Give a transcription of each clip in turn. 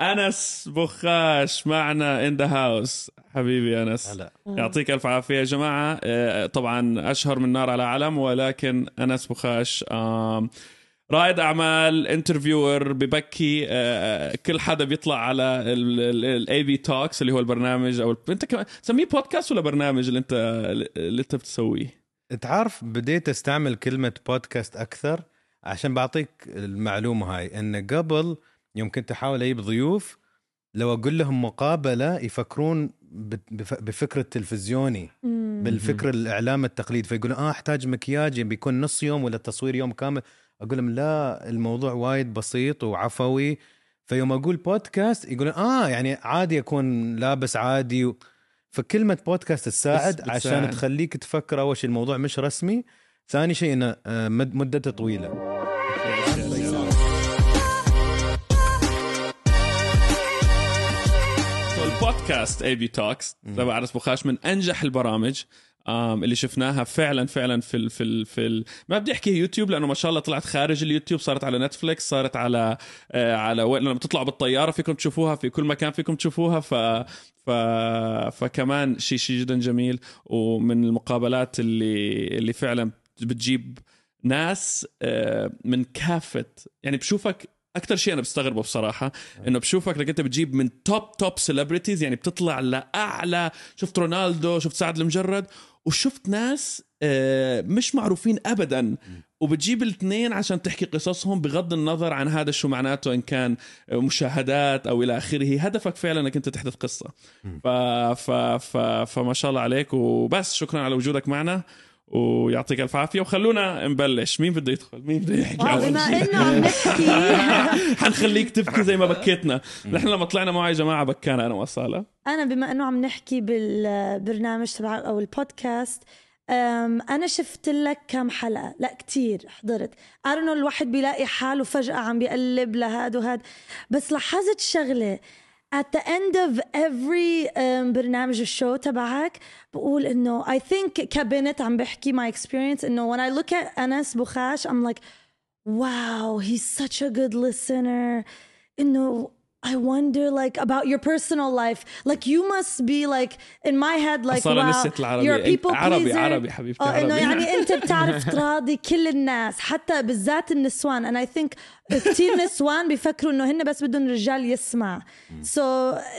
أنس بخاش معنا in the house حبيبي أنس. هلا. يعطيك ألف عافية يا جماعة. آه، طبعا أشهر من نار على علم ولكن أنس بخاش رائد أعمال interviewer ببكي آه، كل حدا بيطلع على ال AB Talks اللي هو البرنامج أو أنت كمان تسميه بودكاست ولا برنامج اللي أنت اللي أنت بتسويه؟ أنت عارف بديت أستعمل كلمة بودكاست أكثر؟ عشان بعطيك المعلومة هاي إن قبل يوم كنت أحاول أجيب ضيوف لو أقول لهم مقابلة يفكرون بت- بف- بفكر التلفزيوني بالفكر الإعلام التقليد فيقولون آه أحتاج مكياج بيكون نص يوم ولا تصوير يوم كامل. أقول لهم لا الموضوع وايد بسيط وعفوي. فيوم أقول بودكاست يقولون آه يعني عادي أكون لابس عادي و... فكلمة بودكاست تساعد. عشان تخليك تفكر أول شيء الموضوع مش رسمي ثاني شيء إنه آه، مد- مدته طويلة. البودكاست AB Talks تبع أنس بخاش من أنجح البرامج اللي شفناها فعلا فعلا في ال في ال في ال ما بدي احكي يوتيوب لأنه ما شاء الله طلعت خارج اليوتيوب صارت على نتفليكس صارت على آه على وين لما بتطلعوا بالطيارة فيكم تشوفوها في كل مكان فيكم تشوفوها ف ف فكمان شيء شيء جدا جميل. ومن المقابلات اللي اللي فعلا بتجيب ناس آه، من كافة يعني بشوفك أكثر شيء أنا بستغربه بصراحة إنه بشوفك انك أنت بتجيب من top top celebrities يعني بتطلع لأعلى شفت رونالدو شفت سعد لمجرد وشفت ناس آه، مش معروفين ابدا. وبتجيب الاثنين عشان تحكي قصصهم بغض النظر عن هذا شو معناته إن كان مشاهدات أو إلى آخره. هدفك فعلا إنك أنت تحدث قصة. ف... ف... ف... فما شاء الله عليك. وبس شكرا على وجودك معنا. ويعطيك ألف عافية وخلونا نبلش. مين بده يدخل؟ مين بده يحكي أول بما؟ إنه عم نحكي. حنخليك تبكي زي ما بكيتنا. نحن لما طلعنا معه يا جماعة بكانا أنا وصالة. أنا بما إنه عم نحكي بالبرنامج تبع أو البودكاست أم، أنا شفت لك كم حلقة؟ لا كتير حضرت. Know الواحد بيلاقي حاله فجأة عم بيقلب لهاد وهاد. بس لاحظت شغلة. at the end of every um, برنامج الشو تبعك بقول انه I think كبنت عم بحكي my experience انه when I look at انس بخاش I'm like wow he's such a good listener انه I wonder like about your personal life like you must be like in my head like أصالة wow نسيت العربي. you're people عربي- pleaser. عربي حبيبتي، إنه عربي. يعني أنت بتعرف تراضي كل الناس حتى بالذات النسوان and I think كثير نسوان بيفكروا إنه هن بس بدهم رجال يسمع so,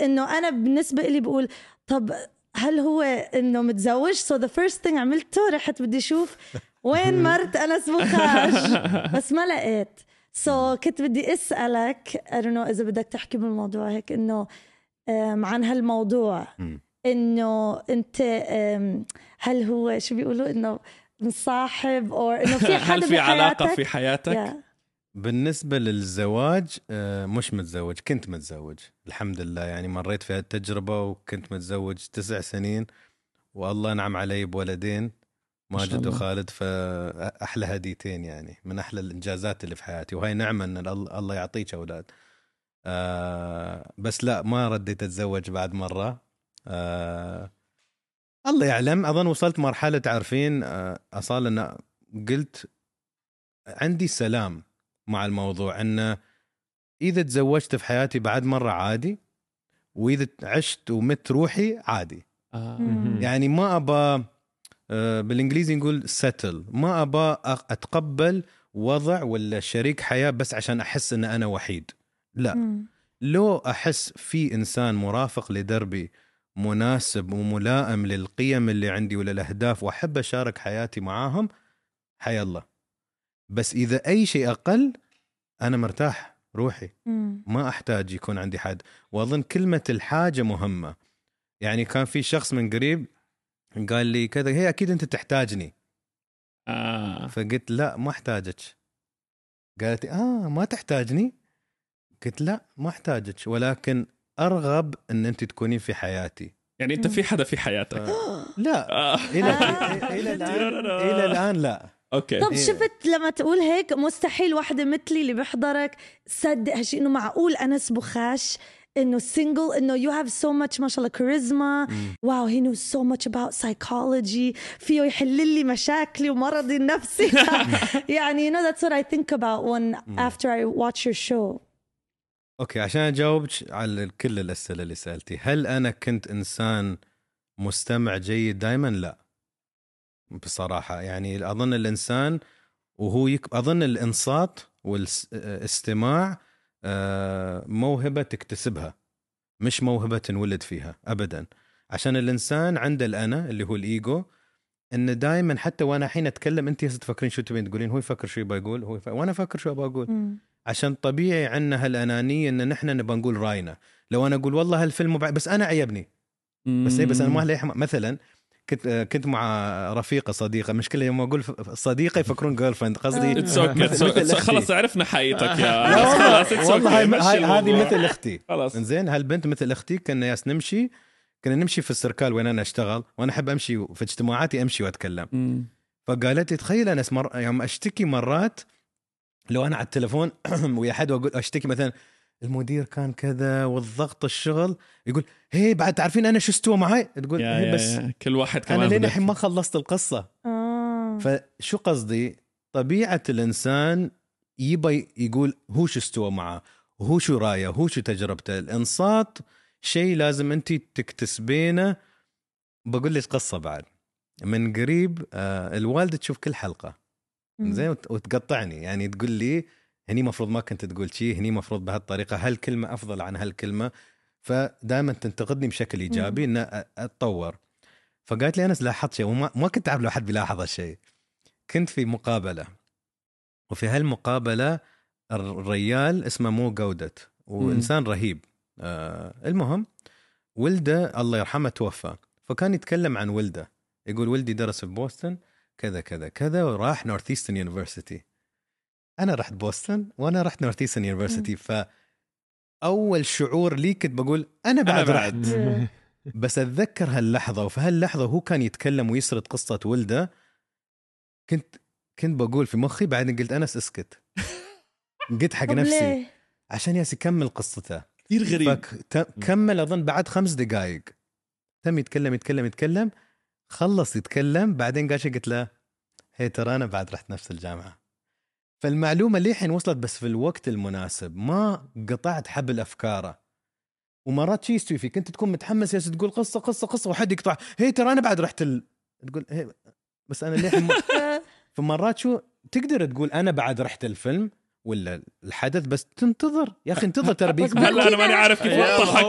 إنه أنا بالنسبة لي بقول طب هل هو إنه متزوج so the first thing عملته رحت بدي أشوف وين مرت انس بخاش بس ما لقيت so so, كنت بدي أسألك I don't know إذا بدك تحكي بالموضوع هيك إنه عن هالموضوع. إنه أنت هل هو شو بيقولوا؟ إنه مصاحب أو إنه في حدا هل في علاقة؟ في حياتك؟ يا. بالنسبة للزواج آه، مش متزوج كنت متزوج الحمد لله. يعني مريت في التجربة وكنت متزوج تسع سنين والله نعم علي بولدين. ماجد. وخالد فأحلى هديتين يعني من أحلى الإنجازات اللي في حياتي. وهي نعمة أن ال- الله يعطيك أولاد. آه بس لا ما رديت أتزوج بعد مرة. آه الله يعلم. أظن وصلت مرحلة تعرفين آه أصال أن قلت عندي سلام مع الموضوع. انه إذا تزوجت في حياتي بعد مرة عادي وإذا عشت ومت روحي عادي. آه. يعني ما ابى بالإنجليزي نقول settle. ما ابى أتقبل وضع ولا شريك حياة بس عشان أحس إن أنا وحيد. لا. مم. لو أحس في إنسان مرافق لدربي مناسب وملائم للقيم اللي عندي ولا الاهداف وأحب أشارك حياتي معاهم حيا الله. بس إذا أي شيء أقل أنا مرتاح روحي. مم. ما أحتاج يكون عندي حد. وأظن كلمة الحاجة مهمة. يعني كان في شخص من قريب قال لي كذا هي أكيد أنت تحتاجني. آه. فقلت لا ما أحتاجك. قالت لي آه ما تحتاجني. قلت لا ما أحتاجك ولكن أرغب إن أنت تكونين في حياتي. يعني أنت في حدا في حياتك. لا آه. إلى آه. إلى الآن إلى الآن لا. okay. طب إيه. شفت لما تقول هيك مستحيل وحده مثلي اللي بيحضرك تصدق هالشيء إنه معقول أنس بخاش إنه single إنه you have so much ما شاء الله كاريزما wow he knows so much about psychology. فيه يحل لي مشاكلي ومرضي النفسي. يعني you know that's what I think about when after I watch your show. أوكي عشان اجاوبك على كل الأسئلة اللي سألتي هل أنا كنت إنسان مستمع جيد دائما لا. بصراحة يعني أظن الإنسان وهو يك... أظن الإنصات والاستماع آه، موهبة تكتسبها مش موهبة تنولد فيها ابدا. عشان الإنسان عنده الأنا اللي هو الإيجو انه دائما حتى وأنا الحين أتكلم أنت هسه تفكرين شو تبين؟ تقولين هو يفكر شو يبغى يقول؟ هو يفكر وأنا أفكر شو أبغى أقول. عشان طبيعي عندنا هالأنانية إن نحن نبغى نقول رأينا. لو أنا أقول والله هالفيلم. بس أنا عيبني. بس إيه بس أنا ما مثلا كنت كنت مع رفيقة صديقة. مشكلة يوم أقول صديقة يفكرون جيرل فريند قصدي. خلص عرفنا حقيقتك يا خلاص والله هذه. مثل أختي. خلاص. إنزين هالبنت مثل أختي كنا ياس نمشي كنا نمشي في السركال وين أنا أشتغل وأنا أحب أمشي في اجتماعاتي أمشي وأتكلم. فقالت لي تخيل أنا مر... يوم أشتكي مرات لو أنا على التليفون ويا حد وأقول أشتكي مثلا المدير كان كذا والضغط الشغل يقول هي بعد تعرفين أنا شو استوى معي تقول يا هي يا بس يا. كل واحد كمان أنا لين الحين ما خلصت القصة. آه. فشو قصدي؟ طبيعة الإنسان يبى يقول هو شو استوى معه وهو شو رايه هو شو تجربته. الإنصات شيء لازم أنت تكتسبينه. بقول لك قصة بعد. من قريب آه الوالدة تشوف كل حلقة. زين وت- وتقطعني. يعني تقول لي هني مفروض ما كنت تقول شيء هني مفروض بهالطريقة هالكلمة أفضل عن هالكلمة. فدائما تنتقدني بشكل إيجابي ان أتطور. فقالت لي انس لاحظت شيء وما ما كنت أعرف لو حد بيلاحظ هالشيء. كنت في مقابلة. وفي هالمقابلة الريال اسمه مو جودت وإنسان رهيب. آه المهم ولده الله يرحمه توفى. فكان يتكلم عن ولده. يقول ولدي درس في بوسطن كذا كذا كذا وراح Northeastern University أنا رحت بوسطن وأنا رحت Northeastern University ف اول شعور لي كنت بقول أنا بعد, أنا رحت. بعد. بس أتذكر هاللحظة وفي هاللحظه هو كان يتكلم ويسرد قصة ولده. كنت كنت بقول في مخي بعدين قلت انس اسكت قلت حق نفسي؟ عشان ياس يكمل قصته. كثير غريب. فكمل أظن بعد خمس دقائق تم يتكلم يتكلم يتكلم. خلص يتكلم بعدين قال قلت له هي ترى أنا بعد رحت نفس الجامعة. فالمعلومة للحين وصلت بس في الوقت المناسب ما قطعت حبل أفكاره. ومرات شي يستوي فيك أنت تكون متحمس ياس تقول قصة قصة قصة وحد يقطع هي ترى أنا بعد رحت ال... تقول هي بس أنا للحين ما... فمرات شو تقدر تقول أنا بعد رحت الفيلم؟ ولا الحدث بس تنتظر؟ يا أخي انتظر ترى بيك بس هلا أنا ماني عارف كيف يلا اضحك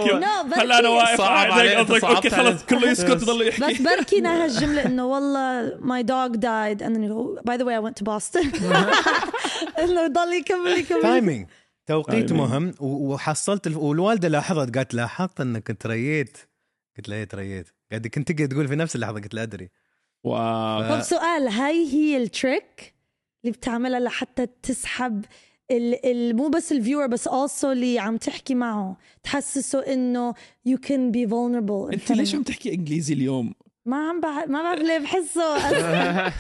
هلا أنا واقف قصدك أوكي. خلص كله يسكت بس- يضل بس يحكي بركينا هالجملة إنه والله my dog died and then you go by the way I went to Boston. إنه ضل يكمل يكمل. تايمينج توقيت Timing. مهم. وحصلت. والوالدة لاحظت قالت لاحظت إنك تريت قلت لها إيه تريت قاعد كنت تقدر تقول في نفس اللحظة قلت لها أدري. wow. طب سؤال هاي هي ال trick اللي بتعملها لحتى تسحب ال ال مو بس ال viewer بس also اللي عم تحكي معه تحسسه إنه you can be vulnerable أنت ليش عم. تحكي إنجليزي اليوم؟ ما عم بع... ما بعرف ليه بحسه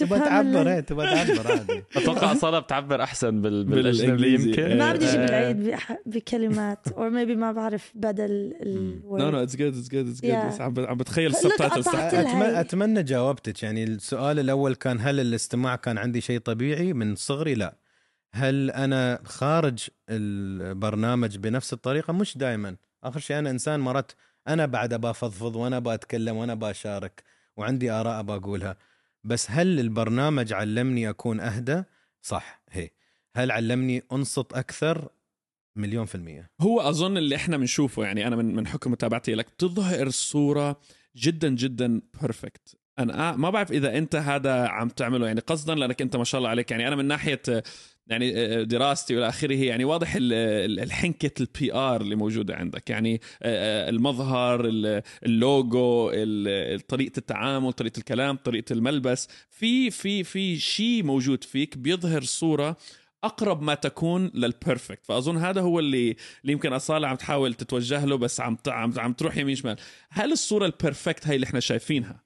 تبغى تعبر إيه تبغى تعبر عادي. أتوقع صاله بتعبر أحسن بال... بالاجنبي. يمكن. ما بدي أجيب العيد بكلمات or maybe ما بعرف بدل ال no no it's good it's good it's good. بس عم بتخيل ال subtitles. اتمنى جاوبتك. يعني السؤال الأول كان هل الاستماع كان عندي شيء طبيعي؟ من صغري لا. هل أنا خارج البرنامج بنفس الطريقة؟ مش دائما آخر شيء أنا إنسان مرات أنا بعد ابى أفضفض وأنا ابى أتكلم وأنا ابى أشارك وعندي آراء ابى أقولها. بس هل البرنامج علمني أكون أهدى؟ صح هي. هل علمني أنصت أكثر؟ مليون في المية. هو أظن اللي إحنا بنشوفه يعني أنا من من حكم متابعتي لك بتظهر الصورة جدا جدا perfect أنا ما بعرف إذا أنت هذا عم تعمله يعني قصدا لأنك أنت ما شاء الله عليك. يعني أنا من ناحية آه، يعني آه، دراستي والى آخره يعني واضح ال- ال- الحنكة ال PR اللي موجودة عندك. يعني آه، آه، المظهر ال- اللوجو ال- طريقة التعامل طريقة الكلام طريقة الملبس. في في في شيء موجود فيك بيظهر صورة أقرب ما تكون لل perfect فأظن هذا هو اللي اللي يمكن أصالة عم تحاول تتوجه له بس عم عم, عم تروح يمين شمال. هل الصورة ال perfect هاي اللي إحنا شايفينها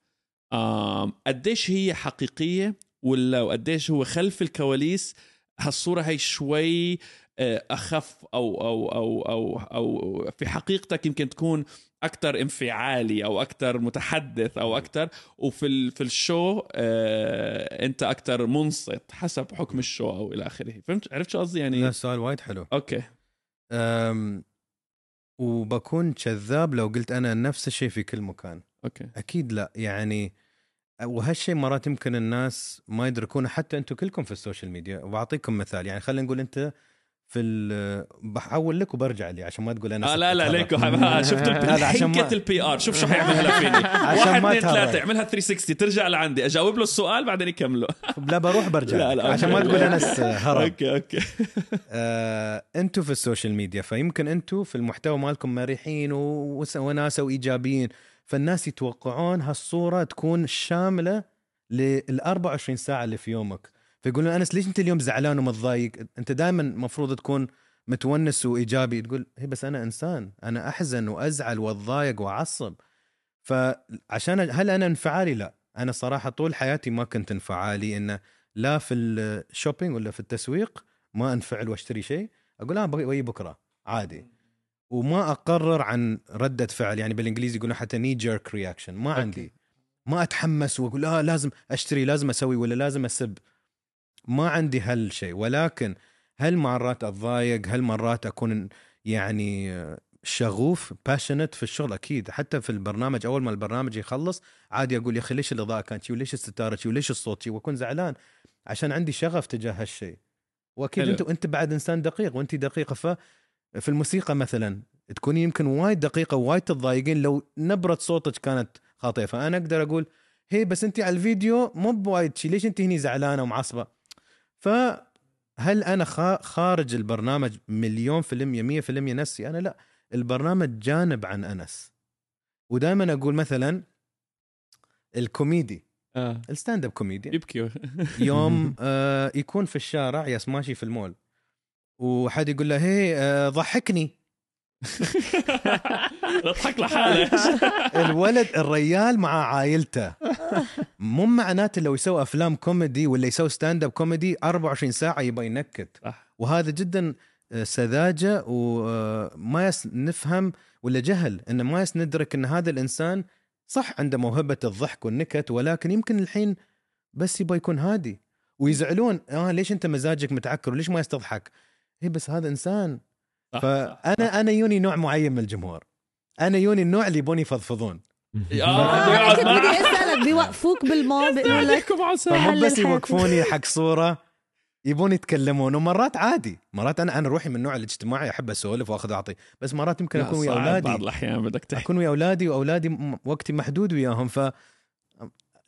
قديش هي حقيقية ولا وقديش هو خلف الكواليس هالصورة هي شوي آه، أخف أو أو أو أو أو في حقيقتك يمكن تكون أكثر انفعالي أو أكثر متحدث أو أكثر وفي ال في ال show آه أنت أكثر منصت حسب حكم ال show أو إلى آخره. فهمت؟ عرفت شو قصدي؟ يعني لا سؤال وايد حلو. okay. um وبكون كذاب لو قلت أنا نفس الشيء في كل مكان. okay. أكيد لا. يعني وهالشيء مرات يمكن الناس ما يدركونه حتى أنتم كلكم في ال social media. وبعطيكم مثال يعني خلينا نقول أنت في ال- بحول لك وبرجع لي عشان ما تقول أنا آه لا لا ليكو ما- حنكه ال PR شوف شو حيعمل هلا فيني. واحد اثنين. ثلاثة اعملها 360 ترجع لعندي. أجاوب له السؤال بعدين يكمله لا بروح برجع. لا،. لا، عشان ما. تقول أنا س- هرب. okay okay. آه، أنتوا في ال social media فيمكن أنتوا في المحتوى مالكم مريحين وناسه وإيجابيين. فالناس يتوقعون هالصورة تكون شاملة لل 24 ساعة اللي في يومك. فيقولون أنس ليش أنت اليوم زعلان ومتضايق؟ أنت دائما المفروض تكون متونس وإيجابي. تقول هي بس أنا إنسان. أنا أحزن وأزعل وأتضايق وأعصب. فعشان هل أنا انفعالي؟ لا. أنا صراحة طول حياتي ما كنت انفعالي. انه لا في ال shopping ولا في التسويق ما أنفعل وأشتري شيء. أقول آه بي بكرة. عادي. وما أقرر عن ردة فعل يعني بالإنجليزي يقولون حتى knee jerk reaction ما okay. عندي. ما أتحمس وأقول آه لازم أشتري لازم أسوي ولا لازم أسب. ما عندي هالشيء ولكن هل مرات أتضايق؟ هل مرات أكون يعني شغوف؟ passionate في الشغل؟ أكيد. حتى في البرنامج أول ما البرنامج يخلص عادي أقول يا أخي ليش الإضاءة كانت؟ وليش الستارة شي وليش الصوت شي وأكون زعلان عشان عندي شغف تجاه هالشيء وأكيد. أنت انت بعد إنسان دقيق وأنت دقيقة ف في الموسيقى مثلا تكوني يمكن وايد دقيقة وايد تتضايقين لو نبرة صوتك كانت خاطئة. فأنا أقدر أقول هي بس أنت على الفيديو مو بوايد شي ليش أنت هني زعلانة ومعصبة؟ فهل أنا خا- خارج البرنامج مليون في المية مية في المية نفسي أنا لا البرنامج جانب عن أنس. ودائما أقول مثلا الكوميدي. آه. ال stand up comedy يبكي. يوم آه يكون في الشارع يالس ماشي في المول. وحد يقول له هي آه ضحكني. اضحك لحالك الولد الريال مع عائلته. مو معناته لو يسوي أفلام كوميدي ولا يسوي stand up comedy 24 ساعة يبغى ينكت. صح. وهذا جدا آه، سذاجة وما يالس نفهم ولا جهل إن ما يالس ندرك إن هذا الإنسان صح عنده موهبة الضحك والنكت ولكن يمكن الحين بس يبغى يكون هادي. ويزعلون آه ليش أنت مزاجك متعكر؟ وليش ما يالس تضحك؟ هي بس هذا إنسان. صح، صح، فانا أنا يوني نوع معين من الجمهور. أنا يوني النوع اللي يبون يفضفضون. آه يقعد بدي أسألك بيوقفوك بالمول بيقولوا لك حل بس. يوقفوني حق صورة يبون يتكلمون ومرات عادي. مرات أنا أنا روحي من النوع الاجتماعي أحب أسولف وأخذ واعطي بس مرات يمكن أكون ويا صعب بعض اولادي الأحيان بدك تحكي. أكون ويا أولادي وأولادي وقتي محدود وياهم. ف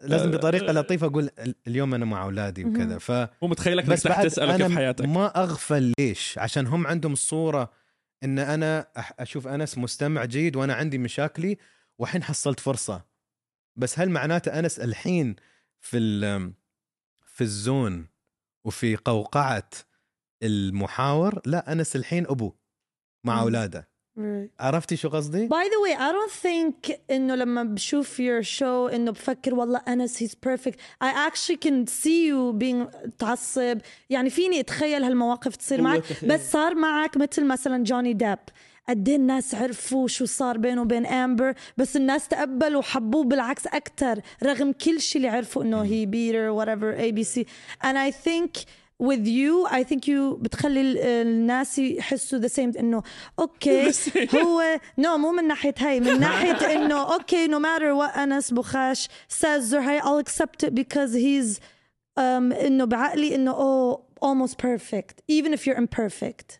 لازم بطريقة لطيفة أقول ال- اليوم أنا مع أولادي وكذا ف مو متخيلك بس بعد تسأله كيف حياتك. ما أغفل ليش عشان هم عندهم الصورة إن أنا أشوف أنس مستمع جيد وأنا عندي مشاكلي والحين حصلت فرصة. بس هل معناته أنس الحين في ال- في ال zone وفي قوقعة المحاور؟ لا أنس الحين ابو مع. أولاده. عرفتي شو قصدي؟ by the way I don't think إنه لما بشوف your show إنه بفكر والله أنس he's perfect. I actually can see you being تعصب. يعني فيني أتخيل هالمواقف تصير معك. بس صار معك مثل مثلا جوني ديب قد إيه الناس عرفوا شو صار بينه وبين امبر بس الناس تقبلوا وحبوه بالعكس أكثر رغم كل شيء اللي عرفوا إنه he beat her whatever ABC and I think with you I think you بتخلي ال- الناس يحسوا the same إنه أوكي هو no مو من ناحية هاي من ناحية إنه okay no matter what أنس بخاش says or هاي I'll accept it because he's um, إنه بعقلي إنه oh almost perfect even if you're imperfect.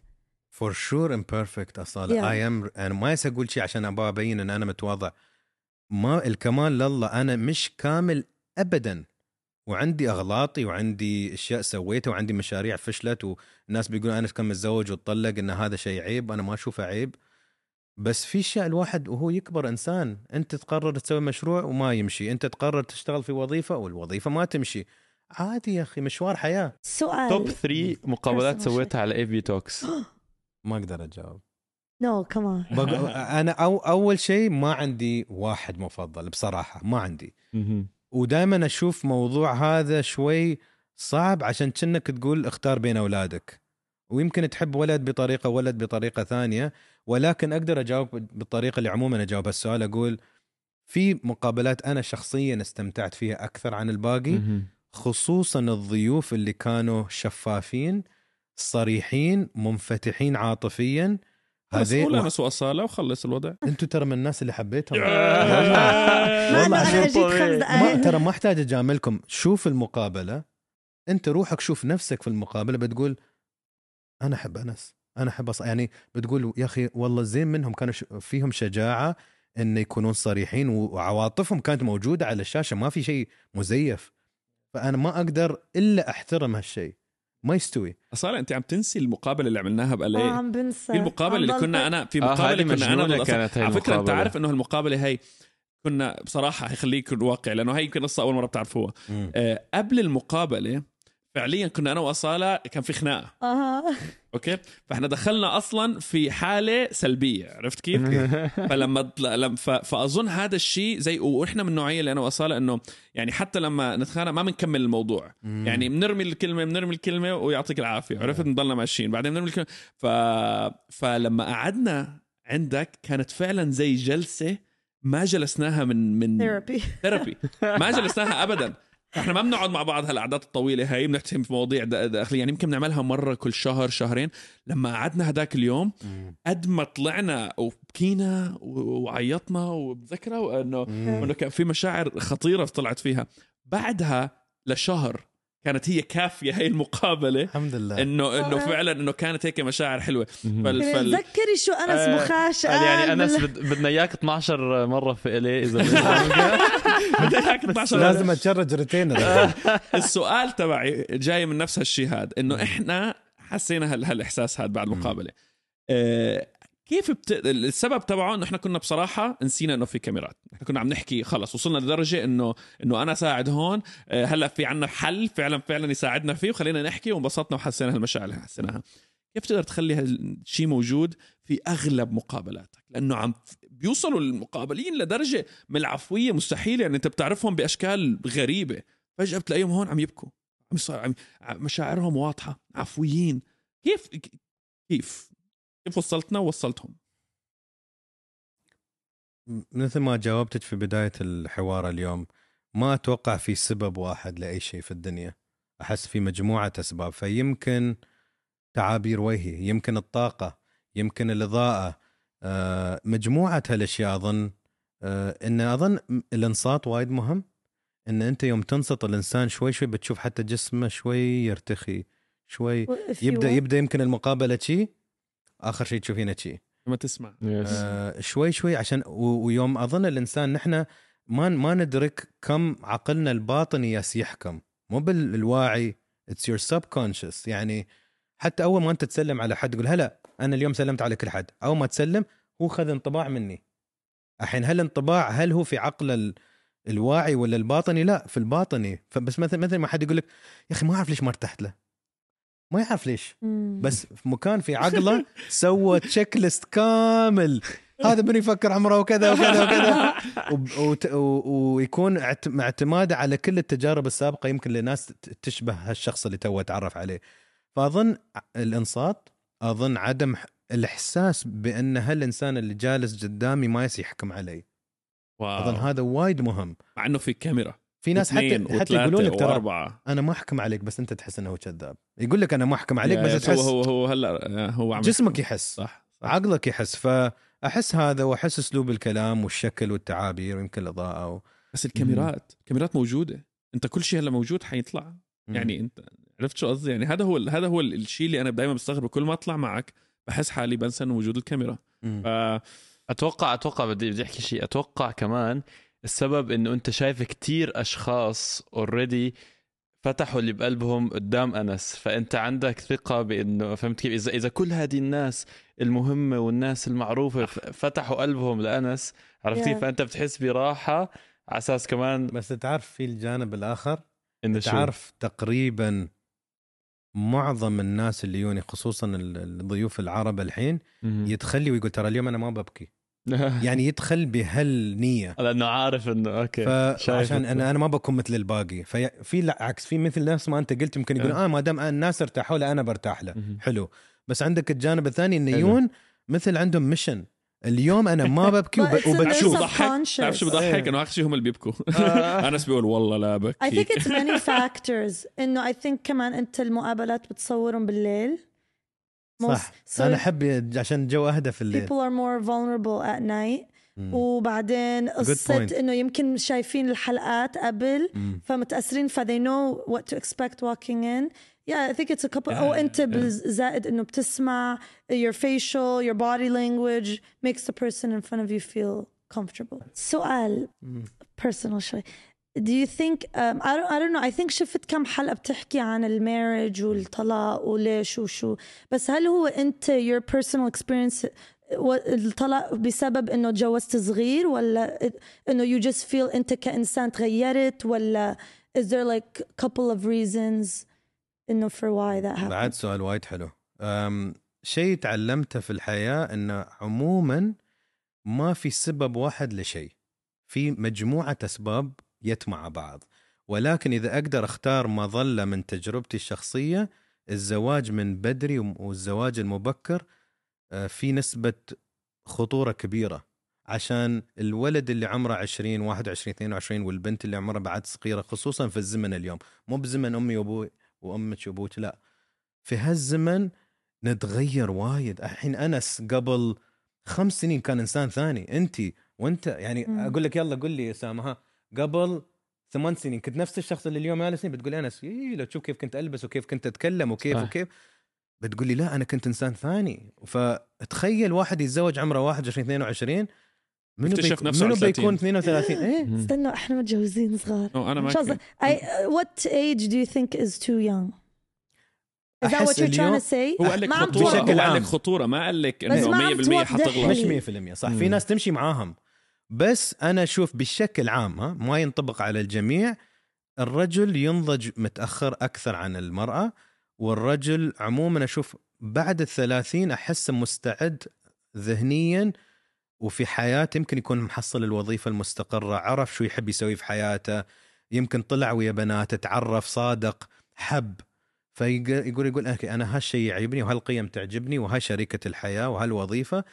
for sure imperfect اصاله Yeah. I am أنا ما أقول شيء عشان أبغى أبين إن أنا متواضع. ما الكمال لله أنا مش كامل ابدا. وعندي أغلاطي وعندي أشياء سويتها وعندي مشاريع فشلت والناس بيقولون أنا كان متزوج واتطلق إن هذا شيء عيب أنا ما أشوفه عيب. بس في اشياء الواحد وهو يكبر إنسان أنت تقرر تسوي مشروع وما يمشي أنت تقرر تشتغل في وظيفة والوظيفة ما تمشي. عادي يا أخي مشوار حياة. سؤال. top 3 مقابلات سويتها على AB Talks ما أقدر أجاوب. no كمان بق- أنا أو أول شيء ما عندي واحد مفضل بصراحة ما عندي. ودائما أشوف موضوع هذا شوي صعب عشان كأنك تقول اختار بين أولادك. ويمكن تحب ولد بطريقة ولد بطريقة ثانية ولكن أقدر أجاوب بالطريقة اللي عموما أجاوب السؤال أقول في مقابلات أنا شخصيا استمتعت فيها أكثر عن الباقي خصوصا الضيوف اللي كانوا شفافين صريحين منفتحين عاطفيا. هذه هذه أنا سوء اصاله وخلص الوضع. أنتم ترى من الناس اللي حبيتهم. ما والله. ما ترى ما أحتاج أجاملكم. شوف المقابلة. أنت روحك شوف نفسك في المقابلة بتقول أنا أحب أنس أنا أحب أص... يعني بتقول يا أخي والله زين منهم كانوا ش... فيهم شجاعة إن يكونون صريحين و- وعواطفهم كانت موجودة على الشاشة ما في شيء مزيف. فأنا ما أقدر إلا أحترم هالشيء. ما يستوي. اصاله أنت عم تنسي المقابلة اللي عملناها آه، بالي عم بنسى. في المقابلة اللي ضل كنا أنا في آه، مقابلة هذه كنا أنا. كانت هاي على فكرة أنت. عارف إنه المقابلة هي كنا بصراحة خليك واقع لأنه هي يمكن قصه أول مرة بتعرفوها. آه قبل المقابلة فعليا كنا أنا وأصالة كان في خناقة. أها. أوكي؟ فإحنا دخلنا أصلا في حالة سلبية عرفت كيف؟ فلما طلع- لم ف... فأظن هذا الشيء زي وإحنا من النوعيه اللي أنا وأصالة إنه يعني حتى لما نتخانق ما بنكمل الموضوع. يعني بنرمي الكلمة بنرمي الكلمة ويعطيك العافية عرفت؟ بنضلنا ماشيين. بعدين بنرمي الكلمة. ف... فلما قعدنا عندك كانت فعلا زي جلسة ما جلسناها من من therapy therapy ما جلسناها ابدا. إحنا ما بنقعد مع بعض هالقعدات الطويلة هاي بنحكي في مواضيع دا- داخلية يعني يمكن بنعملها مرة كل شهر شهرين. لما قعدنا هداك اليوم قد ما طلعنا وبكينا وعيطنا وبذكرها إنه إنه كان في مشاعر خطيرة طلعت فيها. بعدها لشهر كانت هي كافية هي المقابلة. الحمد لله. إنه إنه آه. فعلا إنه كانت هيك مشاعر حلوة. فال فال تذكري شو أنس آه، بخاش قال يعني قال أنس بد- بدنا إياك 12 مرة في إلي إذا بدي إياك 12 لازم أتشرج ريتينر السؤال تبعي جاي من نفس هالشيء هذا إنه إحنا حسينا هال هالإحساس هذا بعد المقابلة. آه كيف بت... السبب تبعه إنه إحنا كنا بصراحة نسينا إنه في كاميرات. إحنا كنا عم نحكي خلص وصلنا لدرجة إنه إنه أنا ساعد هون آه هلأ في عنا حل فعلا فعلا يساعدنا فيه وخلينا نحكي وانبسطنا وحسينا هالمشاعر اللي حسيناها. كيف تقدر تخلي هالشيء موجود في أغلب مقابلاتك؟ لأنه عم بيوصلوا المقابلين لدرجة من العفويه مستحيلة يعني أنت بتعرفهم بأشكال غريبة. فجأة بتلاقيهم هون عم يبكوا. عم عم مشاعرهم واضحة عفويين. كيف كيف؟ كيف وصلتنا؟ ووصلتهم. مثل ما جاوبتك في بداية الحوار اليوم ما أتوقع في سبب واحد لأي شيء في الدنيا. أحس في مجموعة أسباب. فيمكن تعابير وجهي يمكن الطاقة يمكن الإضاءة. آه، مجموعة هالأشياء أظن آه، إن أظن الإنصات وايد مهم. إن أنت يوم تنصت الإنسان شوي شوي بتشوف حتى جسمه شوي يرتخي شوي يبدأ. يبدأ يمكن المقابلة شي آخر شيء تشوفينه شي. لما تسمع. آه شوي شوي عشان ويوم أظن الإنسان نحن ما ما ندرك كم عقلنا الباطني ياس يحكم مو بالواعي it's your subconscious يعني حتى أول ما أنت تسلم على حد تقول هلا أنا اليوم سلمت على كل حد. أول ما تسلم هو خذ انطباع مني. الحين هل انطباع هل هو في عقل ال- الواعي ولا الباطني؟ لا في الباطني. فبس مثل مثل ما حد يقول لك يا أخي ما أعرف ليش ما ارتحت له. ما يعرف ليش. بس في مكان في عقله سوى تشيك ليست كامل. هذا بني يفكر عمره وكذا وكذا وكذا. و- ويكون اعت- اعتماده على كل التجارب السابقة يمكن لناس تشبه هالشخص اللي توه تعرف عليه. فأظن الانصات أظن عدم الإحساس بأن هالإنسان اللي جالس قدامي ما يس يحكم علي. أظن واو. هذا وايد مهم. مع إنه في كاميرا. في ناس حتى حتى يقولون لك ترى أنا ما احكم عليك بس أنت تحس إنه هو كذاب. يقول لك أنا ما احكم عليك بس تحس هو هو هو هلا هو عم جسمك يحس. صح, صح. عقلك يحس. فأحس هذا وأحس أسلوب الكلام والشكل والتعابير ويمكن الإضاءة و... بس الكاميرات الكاميرات موجودة. أنت كل شيء هلا موجود حيطلع. مم. يعني أنت عرفت شو قصدي؟ يعني هذا هو ال- هذا هو ال- الشيء اللي أنا دائما بستغربه كل ما أطلع معك بحس حالي بنسى إنه وجود الكاميرا. ف أتوقع أتوقع بدي بدي أحكي شيء. أتوقع كمان السبب إنه أنت شايف كتير أشخاص اوريدي فتحوا اللي بقلبهم قدام أنس فأنت عندك ثقة بإنه فهمت كيف؟ إذا إذا كل هذه الناس المهمة والناس المعروفة فتحوا قلبهم لأنس عرفت كيف Yeah. فأنت بتحس براحة على أساس كمان بس تعرف في الجانب الآخر؟ إنه شو؟ تعرف تقريبا معظم الناس اللي يوني خصوصا ال- الضيوف العرب الحين. يتخلي ويقول ترى اليوم أنا ما ببكي. يعني يدخل بهالنية لأنه عارف إنه okay أنت. أنا أنا ما بكون مثل الباقي في لا عكس في مثل نفس ما أنت قلت يمكن يقول أه. آه ما دام الناس ارتاحوا له أنا برتاح له. حلو بس عندك الجانب الثاني إن حلو. يون مثل عندهم mission اليوم أنا ما ببكي وب... وبتشوف بضحك. بتعرف شو بضحك إيه. إنه اخر شيء هم اللي بيبكوا آه. انس بيقول والله لا I think بكي it's many factors إنه I think كمان أنت المقابلات بتصورهم بالليل صح so أنا احب عشان الجو اهدى في الليل people are more vulnerable at night. وبعدين قصة. انه يمكن شايفين الحلقات قبل مم. فمتأثرين ف they know what to expect walking in yeah I think it's a couple Yeah, أنت yeah. بالزائد إنه بتسمع your facial your body language makes the person in front of you feel comfortable سؤال personal شوي Do you think um, I don't I don't know. I think شفت كم حلقة بتحكي عن المارج والطلاق وليش وشو. بس هل هو أنت your personal experience الطلاق بسبب إنه تجوزت صغير ولا إنه you just feel أنت كإنسان تغيرت ولا is there like couple of reasons إنه for why that happened بعد سؤال وايد حلو. أم شيء تعلمته في الحياة إنه عموما ما في سبب واحد لشيء. في مجموعة أسباب يت مع بعض. ولكن إذا أقدر أختار مظلة من تجربتي الشخصية الزواج من بدري والزواج المبكر آه، في نسبة خطورة كبيرة. عشان الولد اللي عمره 20 21 22 والبنت اللي عمرها بعد صغيرة خصوصا في الزمن اليوم. مو بزمن أمي وابوي وأمك وأبوك لا. في هالزمن نتغير وايد. الحين أنس قبل خمس سنين كان إنسان ثاني. انت وأنت يعني مم. أقول لك يلا قل لي أسامة. ها قبل ثمان سنين كنت نفس الشخص اللي اليوم جالسني بتقول لي أنس إيه لو تشوف كيف كنت ألبس وكيف كنت أتكلم وكيف صح. وكيف بتقول لي لا أنا كنت إنسان ثاني فتخيل واحد يتزوج عمره 21 22 منو يكتشف بيك... نفسه منو على 30. بيكون 32 إيه مم. استنوا إحنا متجوزين صغار أو أنا ما قصدك؟ كان. I, what age do you think is too young? Is that what you're trying to say? هو قال لك توضح. بشكل هو قال عام. لك خطورة ما قال لك إنه عم 100% توضح حتغلط. مش 100% صح في مم. ناس تمشي معاهم بس أنا أشوف بشكل عام ها ما ينطبق على الجميع. الرجل ينضج متأخر أكثر عن المرأة والرجل عموما أشوف بعد الثلاثين احسه مستعد ذهنيا وفي حياته يمكن يكون محصل الوظيفة المستقرة عرف شو يحب يسوي في حياته يمكن طلع ويا بنات تعرف صادق حب. فيقول يقول أنا هالشيء يعجبني وهالقيم تعجبني وهاي شريكة الحياة وهالوظيفة.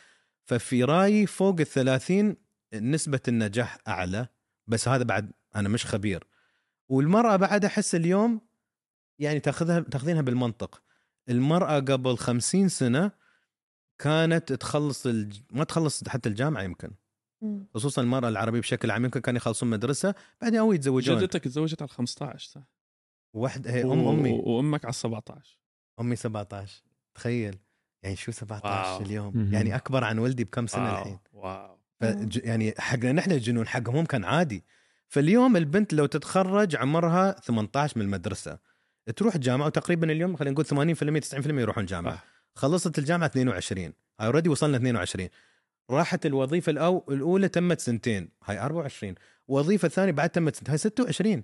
ففي رأيي فوق الثلاثين نسبة النجاح أعلى بس هذا بعد أنا مش خبير والمرأة بعد أحس اليوم يعني تأخذها تأخذينها بالمنطق المرأة قبل خمسين سنة كانت تخلص الج... ما تخلص حتى الجامعة يمكن. خصوصا المرأة العربية بشكل عام يمكن كانوا يخلصون مدرسة بعدين أو يتزوجون جدتك تزوجت على 15 صح؟ واحد هي أم أمي و- وأمك على 17 أمي 17 تخيل يعني شو 17 wow. اليوم. يعني أكبر عن ولدي بكم سنة wow. الحين wow. يعني حقنا نحن الجنون حقهم هم كان عادي. فاليوم البنت لو تتخرج عمرها 18 من المدرسة. تروح الجامعة وتقريبا اليوم خلينا نقول 80% 90% يروحون الجامعة. صح. خلصت الجامعة 22 هاي already وصلنا 22 راحت الوظيفة الأو... الأولى تمت سنتين. هاي 24 وظيفة ثانية بعد تمت سنتين. هاي 26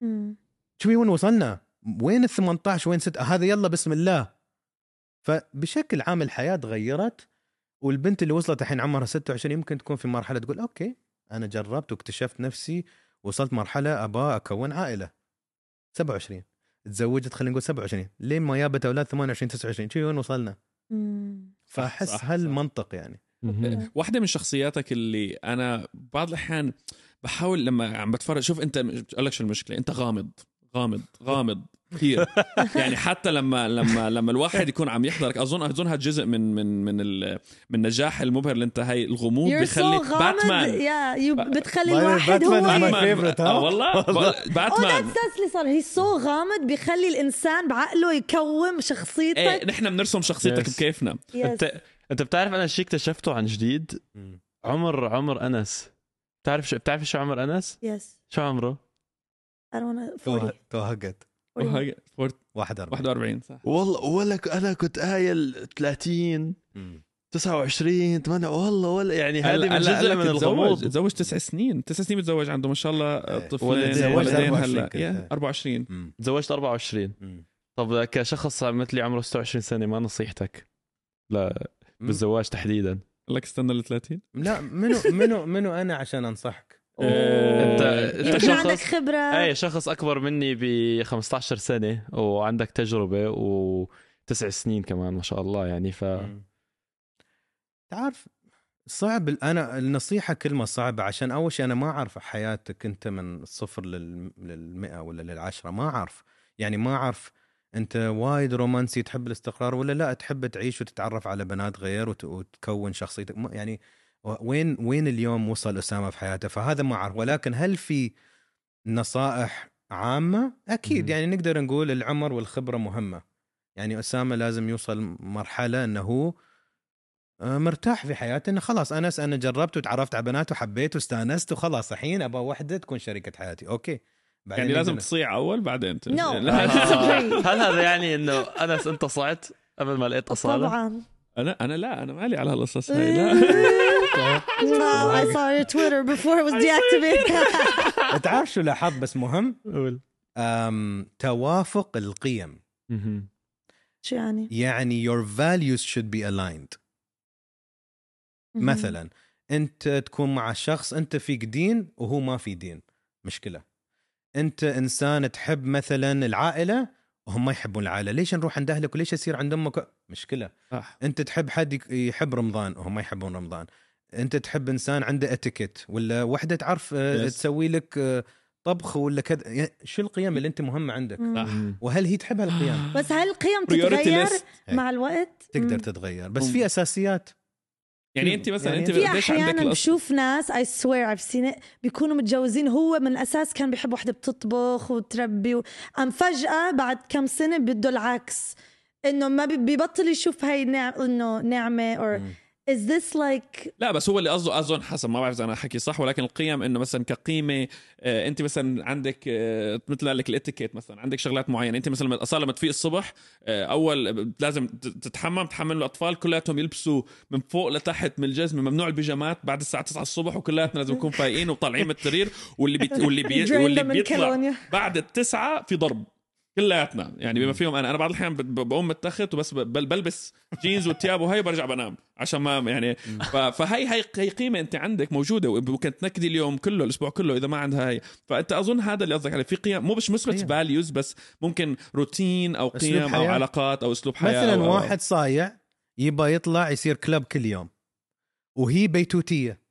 مم. شوي وين وصلنا؟ وين ال 18 وين 6 هذا يلا بسم الله. فبشكل عام الحياة تغيرت. والبنت اللي وصلت الحين عمرها 26 يمكن تكون في مرحلة تقول okay أنا جربت واكتشفت نفسي وصلت مرحلة ابى أكون عائلة. 27 تزوجت خلينا نقول 27 لين ما جابت أولاد 28 29 شوي وين وصلنا. فأحس. هالمنطق يعني. مهم. واحدة من شخصياتك اللي أنا بعض الأحيان بحاول لما عم بتفرج شوف أنت بقول لك شو المشكلة أنت غامض غامض غامض. كثير. يعني حتى لما لما لما الواحد يكون عم يحضرك أظن أظن هذا جزء من من من ال- من النجاح المبهر اللي انت هي الغموض بخلي so غامض. باتمان يا بتخلي الواحد هو باتمان؟ آه والله. باتمان that's اللي صار he's so غامض بيخلي الإنسان بعقله إيه شخصيتك. نحن بنرسم شخصيتك Yes. بكيفنا. Yes. أنت أنت بتعرف أنا شيء اكتشفته عن جديد؟ عمر عمر أنس. بتعرف شو بتعرف شو عمر أنس؟ yes. شو عمره؟ I don't wanna 40 توهقت 40. وهي- fort- 41 41 صح والله ولا أنا كنت قايل 30 مم. 29 8 والله ولا يعني هذه من جزء من الغموض تزوج تسع سنين تسع سنين متزوج عنده ما شاء الله إيه. طفلين ولدين. ولدين 24 هلا كنت. يا 24 مم. تزوجت 24 مم. طب كشخص مثلي عمره 26 سنة ما نصيحتك لا بالزواج تحديدا لك استنى ل 30 لا منو منو منو أنا عشان أنصحك إيه. انت أنت عندك شخص خبرة أي شخص أكبر مني ب 15 سنة وعندك تجربة وتسع سنين كمان ما شاء الله يعني ف. تعرف صعب أنا النصيحة كلمة صعبة عشان أول شيء أنا ما أعرف حياتك أنت من الصفر لل- للمئة ولا للعشرة ما أعرف يعني ما أعرف أنت وايد رومانسي تحب الاستقرار ولا لا تحب تعيش وتتعرف على بنات غير وت- وتكون شخصيتك ما- يعني وين وين اليوم وصل أسامة في حياته؟ فهذا ما أعرف. ولكن هل في نصائح عامة؟ أكيد. يعني نقدر نقول العمر والخبرة مهمة. يعني أسامة لازم يوصل مرحلة إنه هو آه، مرتاح في حياته إنه خلاص انس أنا جربت وتعرفت على بنات وحبيت واستأنست وخلاص الحين أبغى وحدة تكون شريكة حياتي. okay. بعدين يعني لازم تصيع أول بعدين. هل هذا يعني إنه انس أنت صعت قبل ما لقيت اصاله؟ طبعا. أنا أنا لا أنا مالي على هالقصص هاي لا. no, I saw your Twitter before it was deactivated. تعرف شو لاحظت بس مهم؟ قول. توافق القيم. شو يعني؟ يعني your values should be aligned. مثلا أنت تكون مع شخص أنت فيك دين وهو ما في دين. مشكلة. أنت إنسان تحب مثلا العائلة وهم ما يحبون العائلة. ليش نروح عند أهلك؟ وليش يصير عند أمك مشكلة. صح. أنت تحب حد يحب رمضان وهم ما يحبون رمضان. أنت تحب إنسان عنده اتيكيت ولا وحدة تعرف آه، Yes. تسوي لك آه، طبخ ولا كذا يعني شو القيم اللي أنت مهمه عندك. صح. وهل هي تحب هالقيم بس هل القيم تتغير list. مع الوقت؟ تقدر. تتغير بس. في أساسيات يعني أنت مثلا يعني أنت في قديش عندك أحيانا بشوف ناس I swear I've seen it بيكونوا متجوزين هو من الاساس كان بيحب وحدة بتطبخ وتربي و... أم فجأة بعد كم سنة بده العكس إنه ما بي- بيبطل يشوف هاي نعم إنه نعمة or مم. Is this like لا بس هو اللي قصده اظن حسب ما بعرف إذا أنا حكي صح ولكن القيم إنه مثلا كقيمة آه، أنت مثلا عندك آه، مثل لك الإتيكيت مثلا عندك شغلات معينة أنت مثلا أصلا لما تفيق الصبح آه، أول لازم تتحمم تحمل الاطفال كلياتهم يلبسوا من فوق لتحت من الجزمه ممنوع البيجامات بعد الساعة 9 الصبح وكلياتنا لازم نكون فايقين وطالعين من السرير واللي بيت واللي بي واللي بيطلع. بعد التسعة في ضرب كلياتنا يعني بما فيهم أنا أنا بعض الأحيان بقوم متخت وبس بلبس جينز وتياب وهي وبرجع بنام عشان ما يعني فهي هي هي قيمة أنت عندك موجودة وممكن تنكدي اليوم كله الأسبوع كله إذا ما عندها هي فأنت أظن هذا اللي قصدك عليه في قيم مو مش قيم. values بس ممكن روتين أو قيم أو. علاقات أو أسلوب حياة مثلا أو- واحد صايع يبى يطلع يصير كلب كل يوم وهي بيتوتية.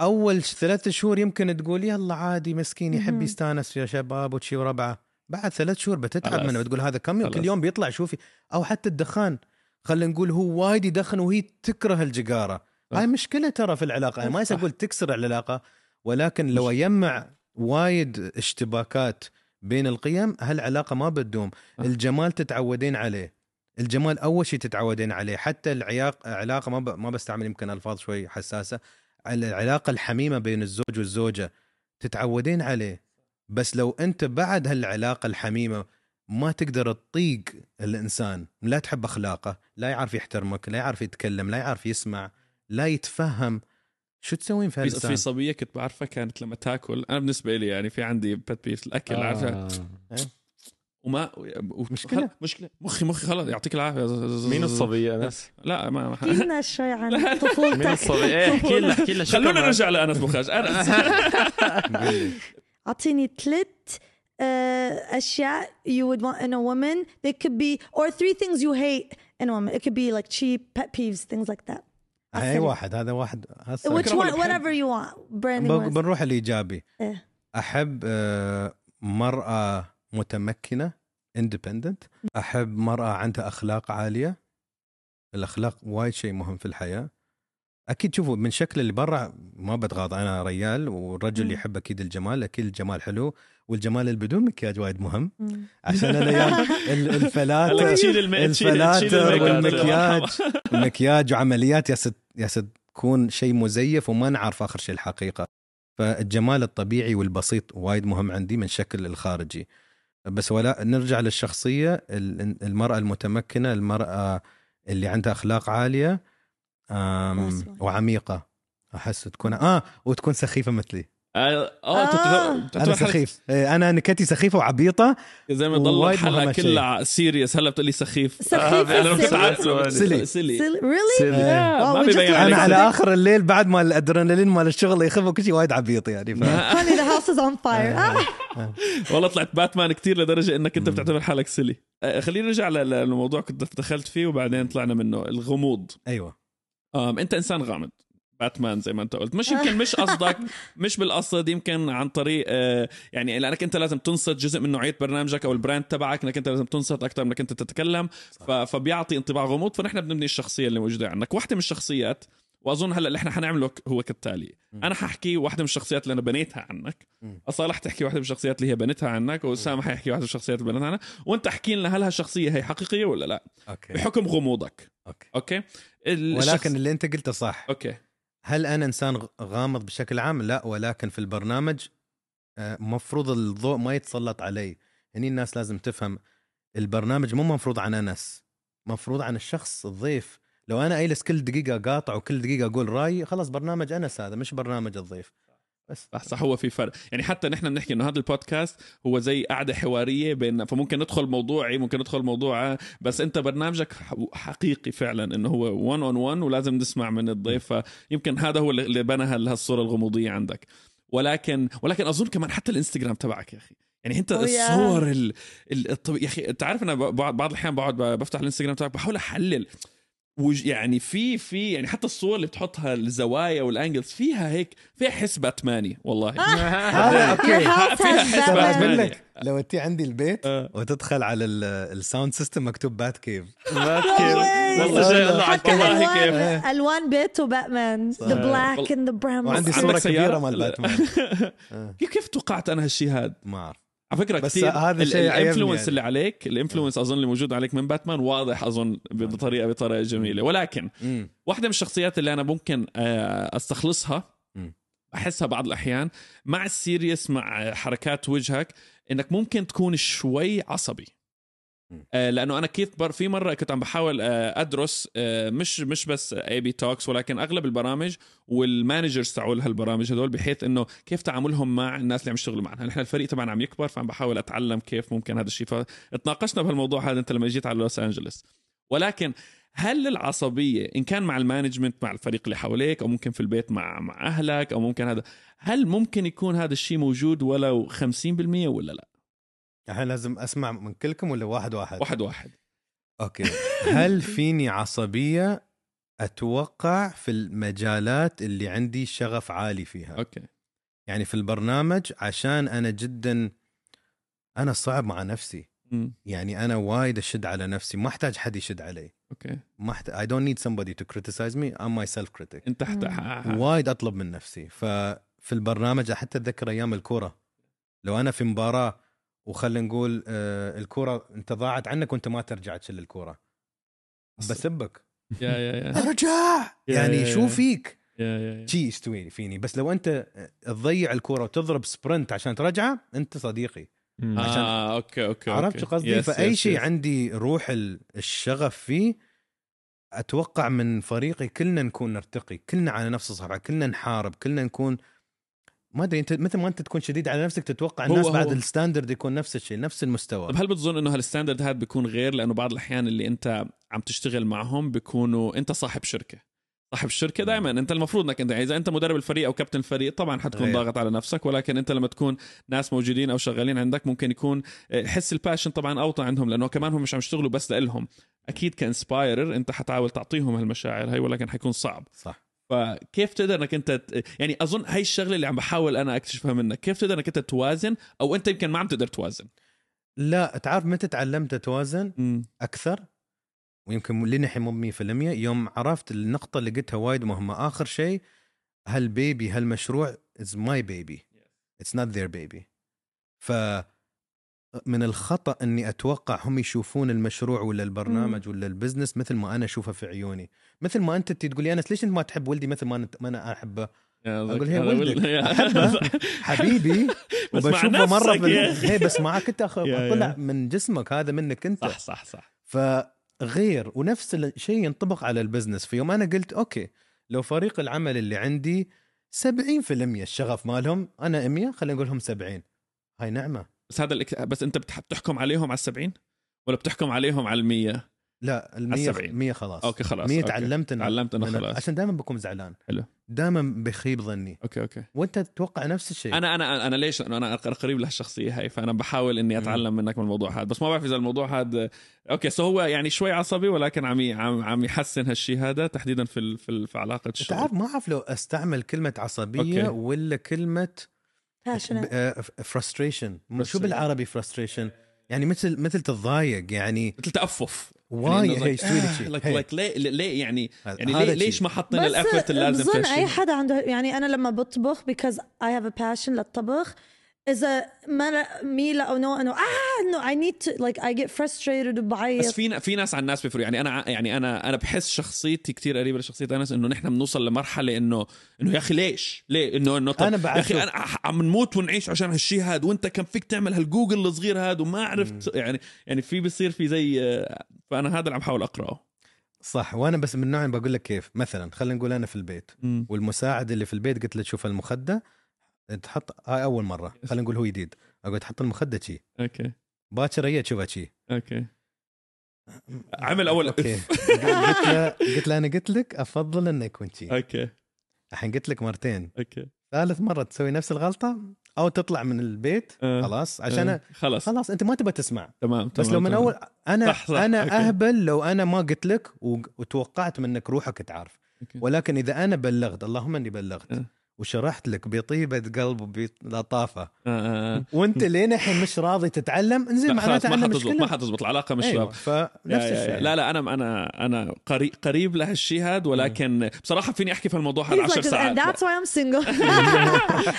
أول ش- ثلاث شهور يمكن تقول يلا عادي مسكين يحب. يستانس يا شباب وشي وربعة بعد ثلاث شهور بتتعب. منه بتقول هذا كم يوم كل. يوم بيطلع شوفي أو حتى الدخان خلينا نقول هو وايد يدخن وهي تكره الجقارة صح. هاي مشكلة ترى في العلاقة أنا ما. أقول تكسر العلاقة ولكن لو يجمع وايد اشتباكات بين القيم هالعلاقة ما بتدوم صح. الجمال تتعودين عليه الجمال أول شيء تتعودين عليه حتى العياق علاقه ما ب... ما بستعمل يمكن ألفاظ شوي حساسة العلاقة الحميمة بين الزوج والزوجة تتعودين عليه بس لو أنت بعد هالعلاقة الحميمة ما تقدر تطيق الإنسان لا تحب أخلاقه لا يعرف يحترمك لا يعرف يتكلم لا يعرف يسمع لا يتفهم شو تسوين في هالإنسان في صبية كنت بعرفها كانت لما تاكل أنا بالنسبة لي يعني في عندي بت بيف الأكل آه. عارفة آه. وما و... خل- مشكلة مخي مخي خلص يعطيك العافية مين الصبية انس؟ لا ما, ما احكي لنا شوي عن مين طفولتك الصبية؟ إيه احكي لنا احكي لنا خلونا؟ نرجع لأنس بوخاش أنس لي. اعطيني ثلاث اشياء you would want in a woman they could be or three things you hate in a woman it could be like cheap pet peeves things like that هاي واحد هذا واحد هسه which one whatever you want branding بنروح الايجابي إيه. احب آه، مراه متمكنه اندبندنت احب مراه عندها اخلاق عاليه الاخلاق وايد شيء مهم في الحياة أكيد شوفوا من شكل اللي برا ما بتغاضى أنا ريال والرجل مم. يحب أكيد الجمال أكيد الجمال حلو والجمال اللي بدون مكياج وايد مهم. عشان أنا يا ال- هلا الفلاتر الفلاتر. والمكياج المكياج وعمليات يا يا تكون شيء مزيف وما نعرف آخر شيء الحقيقة فالجمال الطبيعي والبسيط وايد مهم عندي من شكل الخارجي بس ولا نرجع للشخصية ال- المرأة المتمكنة المرأة اللي عندها أخلاق عالية. وعميقة. أحس تكون آه وتكون سخيفة مثلي. آه آه. انت أنا بتعتبر حالك سخيف. إيه، أنا نكتي سخيفة وعبيطة. زي ما ضل وايد الحلقة. كلها سيريس هلا بتقول لي سخيف سخيف أنا. بتعب سلي. سلي. بيبين learned عليك أنا على. آخر الليل بعد ما الادرينالين مال الشغل يخف وكل شيء وايد عبيط يعني ف... honey the house is on fire. آه. والله طلعت باتمان كتير لدرجة إنك أنت بتعتبر حالك سلي آه، خلينا نرجع للموضوع كنت دخلت فيه وبعدين طلعنا منه. الغموض. أيوه. انت انسان غامض. باتمان زي ما انت قلت. مش يمكن مش قصدك مش بالقصد يمكن عن طريق آه، يعني لأنك انت لازم تنصت جزء من نوعية برنامجك أو البراند تبعك إنك انت لازم تنصت أكثر من إنك انت تتكلم. فبيعطي انطباع غموض. فنحن بنبني الشخصية اللي موجودة عندك. واحدة من الشخصيات وأظن هلأ اللي إحنا حنعمله هو كالتالي. م. أنا ححكي واحدة من الشخصيات اللي أنا بنيتها عنك. أصالة تحكي واحدة من الشخصيات اللي هي بنتها عنك وأسامة حيحكي واحدة من الشخصيات اللي بنتها عنك وأنت احكي لنا هل هالشخصية هي حقيقية ولا لأ. okay. بحكم غموضك. okay. okay؟ الشخص... ولكن اللي انت قلته صح. أوكي. هل أنا إنسان غامض بشكل عام؟ لا ولكن في البرنامج آه، مفروض الضوء ما يتسلط علي. هني الناس لازم تفهم البرنامج مو مفروض عن أنس مفروض عن الشخص الضيف. لو أنا أجلس كل دقيقة قاطع وكل دقيقة أقول رأيي خلاص برنامج أنس هذا مش برنامج الضيف. بس صح صح هو في فرق يعني حتى نحن بنحكي إنه هذا البودكاست هو زي قعدة حوارية بين فممكن ندخل موضوعي ممكن ندخل موضوع بس أنت برنامجك حقيقي فعلا إنه هو 1 on 1 ولازم نسمع من الضيف فيمكن هذا هو اللي بنى هال- هالصورة الغموضية عندك ولكن ولكن أظن كمان حتى الإنستغرام تبعك يا أخي يعني أنت. الصور ال... ال... الطبيعي يا أخي انت عارف أنا بعض الأحيان بقعد بفتح الإنستغرام تبعك بحاول أحلل. يعني في في يعني حتى الصور اللي بتحطها الزوايا وال angles فيها هيك فيها حس باتماني والله. هذا okay. Your house فيها حس باتماني لو أنت عندي البيت آه. وتدخل على ال- الساوند سيستم مكتوب بات كيف way. كيف والله. جاي الله على والله كيف. ألوان الوان بيته باتمان. ذا بلاك. اند ذا براون وعندي صورة سيارة؟ كبيرة مال. باتمان. آه. كيف كيف توقعت أنا هالشيء هذا؟ ما أعرف. على فكرة بس كثير هذا شيء عيبني الإنفلونس يعني. اللي عليك الإنفلونس أظن اللي موجود عليك من باتمان واضح أظن بطريقه بطريقة جميلة ولكن مم. واحدة من الشخصيات اللي أنا ممكن آه، أستخلصها مم. أحسها بعض الأحيان مع ال serious مع حركات وجهك إنك ممكن تكون شوي عصبي لأنه أنا كيف في مرة كنت عم بحاول آه، أدرس آه، مش مش بس AB Talks ولكن أغلب البرامج وال managers تاعول هالبرامج هدول بحيث إنه كيف تعاملهم مع الناس اللي عم يشتغلوا معنا. نحن الفريق طبعا عم يكبر فعم بحاول أتعلم كيف ممكن هذا الشيء. فتناقشنا بهالموضوع هذا أنت لما جيت على لوس انجلوس ولكن هل العصبية إن كان مع ال management مع الفريق اللي حواليك أو ممكن في البيت مع مع أهلك أو ممكن هذا هل ممكن يكون هذا الشيء موجود ولو 50% ولا لا؟ الحين لازم أسمع من كلكم ولا واحد واحد؟ واحد واحد. okay. هل فيني عصبية أتوقع في المجالات اللي عندي شغف عالي فيها؟ okay. يعني في البرنامج عشان أنا جدا أنا صعب مع نفسي. مم. يعني أنا وايد أشد على نفسي. ما أحتاج حد يشد علي. okay. ما احتاج I don't need somebody to criticize me. I'm my self critic. أنت. وايد أطلب من نفسي. ففي البرنامج حتى أتذكر أيام الكورة. لو أنا في مباراة وخلينا نقول آه الكوره انت ضاعت عنك وانت ما ترجع تشيل الكوره بسبك يا يا يا ارجع يعني شو. فيك يا يا يا. شي يستوي فيني بس لو انت تضيع الكوره وتضرب sprint عشان ترجعه انت صديقي. عشان- آه okay okay عرفت. شو قصدي فأي شيء. عندي روح ال- الشغف فيه أتوقع من فريقي كلنا نكون نرتقي كلنا على نفس الصفحة كلنا نحارب كلنا نكون ما أدري أنت مثل ما أنت تكون شديد على نفسك تتوقع هو- الناس بعد هو. ال standard يكون نفس الشيء نفس المستوى. طب هل بتظن إنه هال standard هذا بيكون غير؟ لأنه بعض الأحيان اللي أنت عم تشتغل معهم بيكونوا أنت صاحب شركة. صاحب الشركة دائما أنت المفروض إنك أنت إذا أنت مدرب الفريق أو كابتن الفريق طبعا حتكون غير. ضاغط على نفسك ولكن أنت لما تكون ناس موجودين أو شغالين عندك ممكن يكون آه، حس ال passion طبعا أوطى عندهم لأنه كمان هم مش عم يشتغلوا بس لإلهم. أكيد كـ inspirer أنت حتعاول تعطيهم هالمشاعر هاي ولكن حيكون صعب. صح. فكيف تقدر إنك أنت يعني أظن هاي الشغلة اللي عم بحاول أنا أكتشفها منك كيف تقدر إنك أنت توازن؟ أو أنت يمكن ما عم تقدر توازن. لا تعرف متى تعلمت أتوازن؟ أكثر ويمكن لنحي مو 100% يوم عرفت النقطة اللي قلتها وايد مهمة. آخر شيء هال baby هالمشروع is my baby it's not their baby ف من الخطأ إني أتوقع هم يشوفون المشروع ولا البرنامج ولا ال business مثل ما أنا أشوفه في عيوني. مثل ما أنت تقول لي انس ليش أنت ما تحب ولدي مثل ما أنا أحبه؟ أقول هي ولدك. حبيبي بس مع وبشوفه مرة في. هي بس معك أنت طلع. من جسمك هذا منك أنت. صح صح صح. فغير ونفس الشيء ينطبق على ال business. في يوم أنا قلت okay لو فريق العمل اللي عندي 70% الشغف مالهم أنا 100 خلينا نقول لهم 70 هاي نعمة. بس هذا الإك... بس أنت بتح... بتحكم عليهم على السبعين؟ ولا بتحكم عليهم على المية؟ لا ال على 100 السبعين. 100 خلاص. okay خلاص 100 okay. تعلمت إن تعلمت إنه خلاص. عشان دائما بكون زعلان. حلو. دائما بخيب ظني. okay okay. وأنت تتوقع نفس الشيء. أنا أنا أنا ليش؟ لأنه أنا قريب لهالشخصية هاي فأنا بحاول إني أتعلم منك من الموضوع هذا. بس ما بعرف إذا الموضوع هذا okay so هو يعني شوي عصبي ولكن عم عم عم يحسن هالشيء هذا تحديدا في ال- في, ال- في علاقة الشغل. عارف ما أعرف لو أستعمل كلمة عصبية okay. ولا كلمة frustration شو Frustration. بالعربي frustration يعني مثل مثل تتضايق يعني مثل تأفف why يعني هي سويت شيء like like ليه ليه يعني يعني ليه. ليش ما حطينا ال effort اللازم بظن في اي؟ حدا عنده يعني أنا لما بطبخ because I have a passion للطبخ إذا ما ميلا you know انه آه انه I need to like I get frustrated بس وبعيط في في ناس عن الناس بيفرقوا. يعني أنا يعني أنا أنا بحس شخصيتي كتير قريبة لشخصية أنس إنه نحن بنوصل لمرحلة إنه إنه يا أخي ليش؟ ليه؟ إنه إنه طب أنا يا أخي. أنا عم نموت ونعيش عشان هالشيء هذا وأنت كان فيك تعمل هالجوجل الصغير هذا وما عرفت يعني يعني في بصير في زي فأنا هذا اللي عم بحاول أقرأه. صح. وأنا بس من النوع اللي بقول لك كيف. مثلا خلينا نقول أنا في البيت. والمساعد اللي في البيت قلت له تشوف المخدة. تحط هاي أول مرة خلينا نقول هو جديد. أقول تحط المخدة شي. أوكي. باكر هي تشوفها شي. أوكي. عمل أول. أوكي. قلت له قلت له أنا قلت لك أفضل انه يكون شي okay. الحين قلت لك مرتين. okay. ثالث مرة تسوي نفس الغلطة أو تطلع من البيت آه. خلاص عشان آه. خلص خلاص أنت ما تبغى تسمع. تمام بس لو من تمام. أول أنا صح، صح، أنا okay. أهبل لو أنا ما قلت لك وتوقعت منك روحك تعرف. okay. ولكن إذا أنا بلغت اللهم إني بلغت. أه. وشرحت لك بطيبه قلب وبلطافه آه، آه، آه. وانت لين الحين مش راضي تتعلم؟ انزين معناته ما حتزبط ما حتزبط العلاقة مش رابطة. فنفس الشيء. لا لا أنا أنا أنا قريب قريب لهالشيء هذا ولكن بصراحة فيني أحكي في الموضوع هذا He's 10 like, ساعات. that's why I'm single.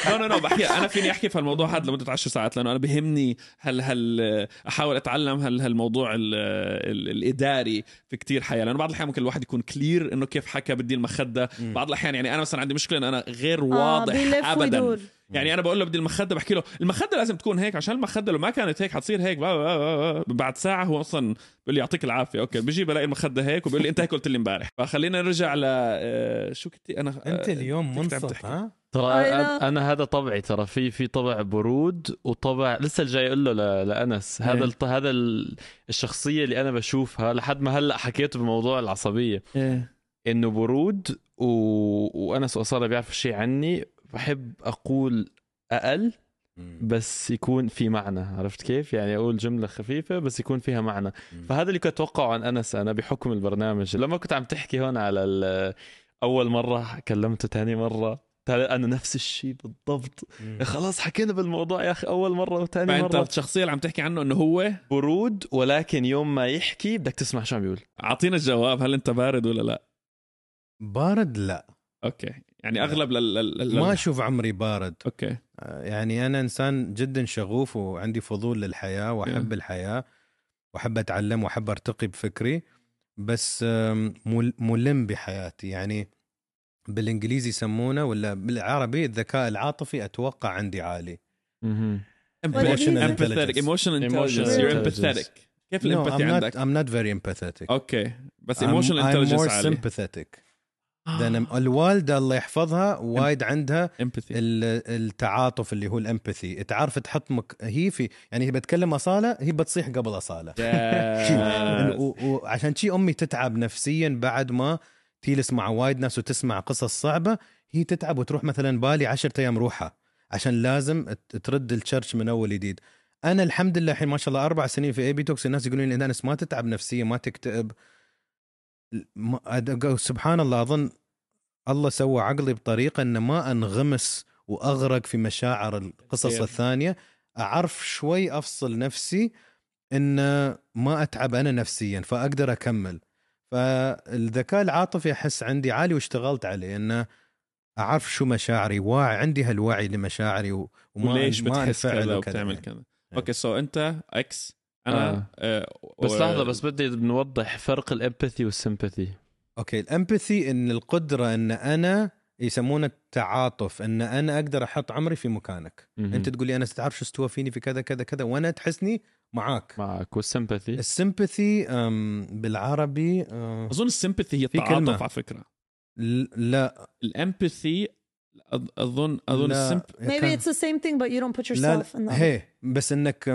لا لا لا بحكي أنا فيني أحكي في الموضوع هذا لمدة 10 ساعات لأنه أنا بهمني هل هل أحاول أتعلم هل هالموضوع ال ال الإداري في كتير حياه لأنه بعض الأحيان ممكن الواحد يكون كلير إنه كيف حكى بدي المخدة. بعض الأحيان يعني أنا مثلا عندي مشكلة إن أنا غير واضح بيلف ابدا ويدور. يعني أنا بقول له بدي المخدة بحكي له المخدة لازم تكون هيك عشان المخدة لو ما كانت هيك حتصير هيك. بعد ساعة هو أصلا بيقول لي يعطيك العافية أوكي بيجي بلاقي المخدة هيك وبيقول لي أنت هيك قلت لي امبارح فخلينا نرجع ل آه، شو كنت أنا أنت آه، اليوم كنت عم منصف. ها ترى. أنا هذا طبعي ترى في في طبع برود وطبع لسه الجاي أقول له ل- لأنس إيه. هذا الط- هذا ال- الشخصية اللي أنا بشوفها لحد ما هلأ حكيته بموضوع العصبية إيه. انه برود و... وانس واصاله بيعرفوا شيء عني بحب أقول أقل بس يكون في معنى عرفت كيف؟ يعني أقول جملة خفيفة بس يكون فيها معنى. فهذا اللي كنت أتوقعه عن أنس أنا بحكم البرنامج. لما كنت عم تحكي هون على ال- أول مرة كلمته تاني مرة أنا نفس الشيء بالضبط. يا خلاص حكينا بالموضوع يا أخي أول مرة وثاني مرة. الشخصية اللي عم تحكي عنه إنه هو برود ولكن يوم ما يحكي بدك تسمع شو عم بيقول. أعطينا الجواب هل أنت بارد ولا لا؟ بارد لا. أوكي. يعني أغلب لل... لل... لل... ما أشوف عمري بارد. okay. آه، يعني أنا إنسان جدا شغوف وعندي فضول للحياة وأحب Yeah. الحياة وأحب أتعلم وأحب أرتقي بفكري بس ملم بحياتي. يعني بالإنجليزي يسمونه ولا بالعربي الذكاء العاطفي أتوقع عندي عالي. Emotional empathetic intelligence. emotional intelligence. Emotional you're empathetic. كيف ال empathy I'm عندك؟ I'm not very empathetic. okay. بس I'm, emotional I'm intelligence more عالي. sympathetic. لأن الوالدة الله يحفظها وايد عندها empathy ال- التعاطف اللي هو ال empathy. تعرف تحط مك... هي في يعني هي بتكلم أصالة هي بتصيح قبل أصالة. وعشان شي أمي تتعب نفسيا بعد ما تجلس مع وايد ناس وتسمع قصص صعبة هي تتعب وتروح مثلا بالي عشرة أيام روحها عشان لازم ترد ال charge من أول جديد. أنا الحمد لله الحين ما شاء الله أربع سنين في AB Talks الناس يقولون لي انس ما تتعب نفسيا ما تكتئب. سبحان الله أظن الله سوى عقلي بطريقة ان ما أنغمس وأغرق في مشاعر القصص. الثانية أعرف شوي أفصل نفسي ان ما أتعب أنا نفسيا فأقدر أكمل فالذكاء العاطفي أحس عندي عالي واشتغلت عليه إنه أعرف شو مشاعري واعي عندي هالوعي لمشاعري وما وليش ما بتحس كذا وبتعمل. كذا okay so أنت عكس أنا آه. آه. بس لحظة بس بدي نوضح فرق ال empathy وال sympathy okay ال empathy إن القدرة إن أنا يسمونه التعاطف إن أنا أقدر أحط عمري في مكانك مهم. أنت تقول لي أنا تعرف شو استوى فيني في كذا كذا كذا وأنا تحسني معاك معك وال sympathy ال sympathy بالعربي أم، أظن ال sympathy هي في التعاطف. على فكرة لا ال empathy أظن أظن ال symp maybe it's the same thing but you don't put لا yourself in the لا هي بس إنك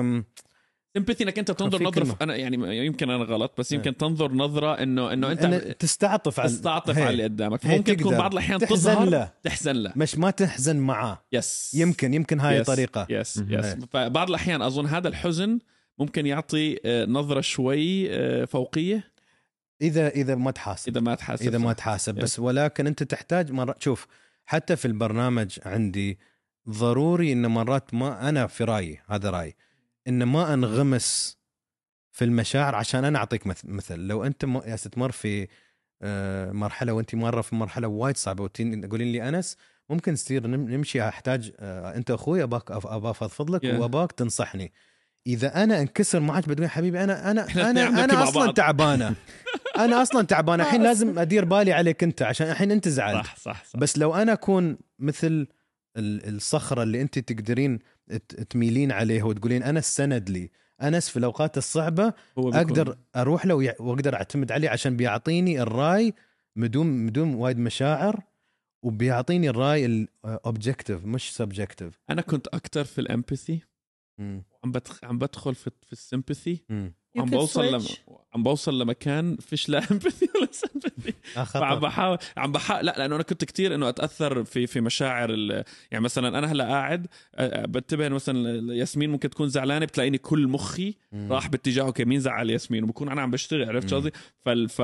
sympathy إنك أنت تنظر نظرة كلمة. أنا يعني يمكن أنا غلط بس يمكن إيه. تنظر نظرة انه إنه أنت أنا تستعطف على تستعطف هي. على اللي قدامك هي ممكن تكون. بعض الأحيان تحزن له. تحزن له مش ما تحزن معاه yes يمكن يمكن هاي yes. طريقة yes. yes إيه. فبعض الأحيان أظن هذا الحزن ممكن يعطي آه، نظرة شوي آه، فوقية اذا إذا ما تحاسب إذا ما تحاسب إذا ما. تحاسب yes. بس ولكن أنت تحتاج مرات شوف حتى في البرنامج عندي ضروري إن مرات ما أنا في رأيي هذا رأيي ان ما أنغمس في المشاعر عشان أنا أعطيك مث- مثل. لو أنت تمر في آه، مرحلة وأنت مرة في مرحلة وايد صعبة وتقولين لي أنس ممكن تصير نم- نمشي أحتاج آه، أنت أخوي أباك ابى افضفض لك Yeah. وأباك تنصحني. إذا أنا انكسر معك بتقول حبيبي أنا أنا أنا أنا أصلا. تعبانة. أنا أصلا تعبانة. الحين لازم أدير بالي عليك أنت عشان الحين أنت زعلت. صح صح صح. بس لو أنا أكون مثل ال- الصخرة اللي أنت تقدرين تميلين عليه وتقولين أنا السند لي. أنس في الأوقات الصعبة هو بيكون- أقدر أروح له وأقدر أعتمد عليه عشان بيعطيني الرأي بدون بدون وايد مشاعر وبيعطيني الرأي ال objective مش subjective أنا كنت أكثر في ال empathy عم. عم بدخل في في ال sympathy عم بوصل لم... switch. عم بوصل لمكان فيش لا empathy ولا sympathy فعم بحاول عم بحاول لا لأنه أنا كنت كتير إنه أتأثر في في مشاعر ال... يعني مثلا أنا هلأ قاعد أه، بنتبه إنه مثلا ياسمين ممكن تكون زعلانة بتلاقيني كل مخي راح باتجاهه كمين زعل ياسمين؟ وبكون أنا عم بشتغل عرفت شو مم. قصدي فال... ف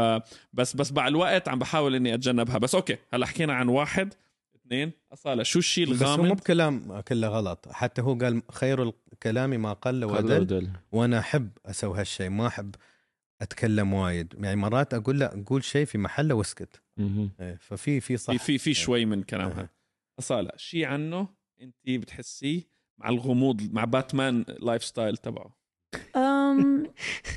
بس بس مع الوقت عم بحاول إني أتجنبها. بس أوكي هلأ حكينا عن واحد. اثنين. أصالة شو الشيء بس هو مو الغامض؟ بكلام كله غلط. حتى هو قال خير الكلام ما قل ودل. ودل. وأنا أحب أسوي هالشيء ما أحب أتكلم وايد. يعني مرات أقول لا قول شيء في محله واسكت. إيه، ففي في صح. في في في شوي من كلامها. إيه. أصالة شيء عنه أنت بتحسيه مع الغموض مع باتمان lifestyle تبعه؟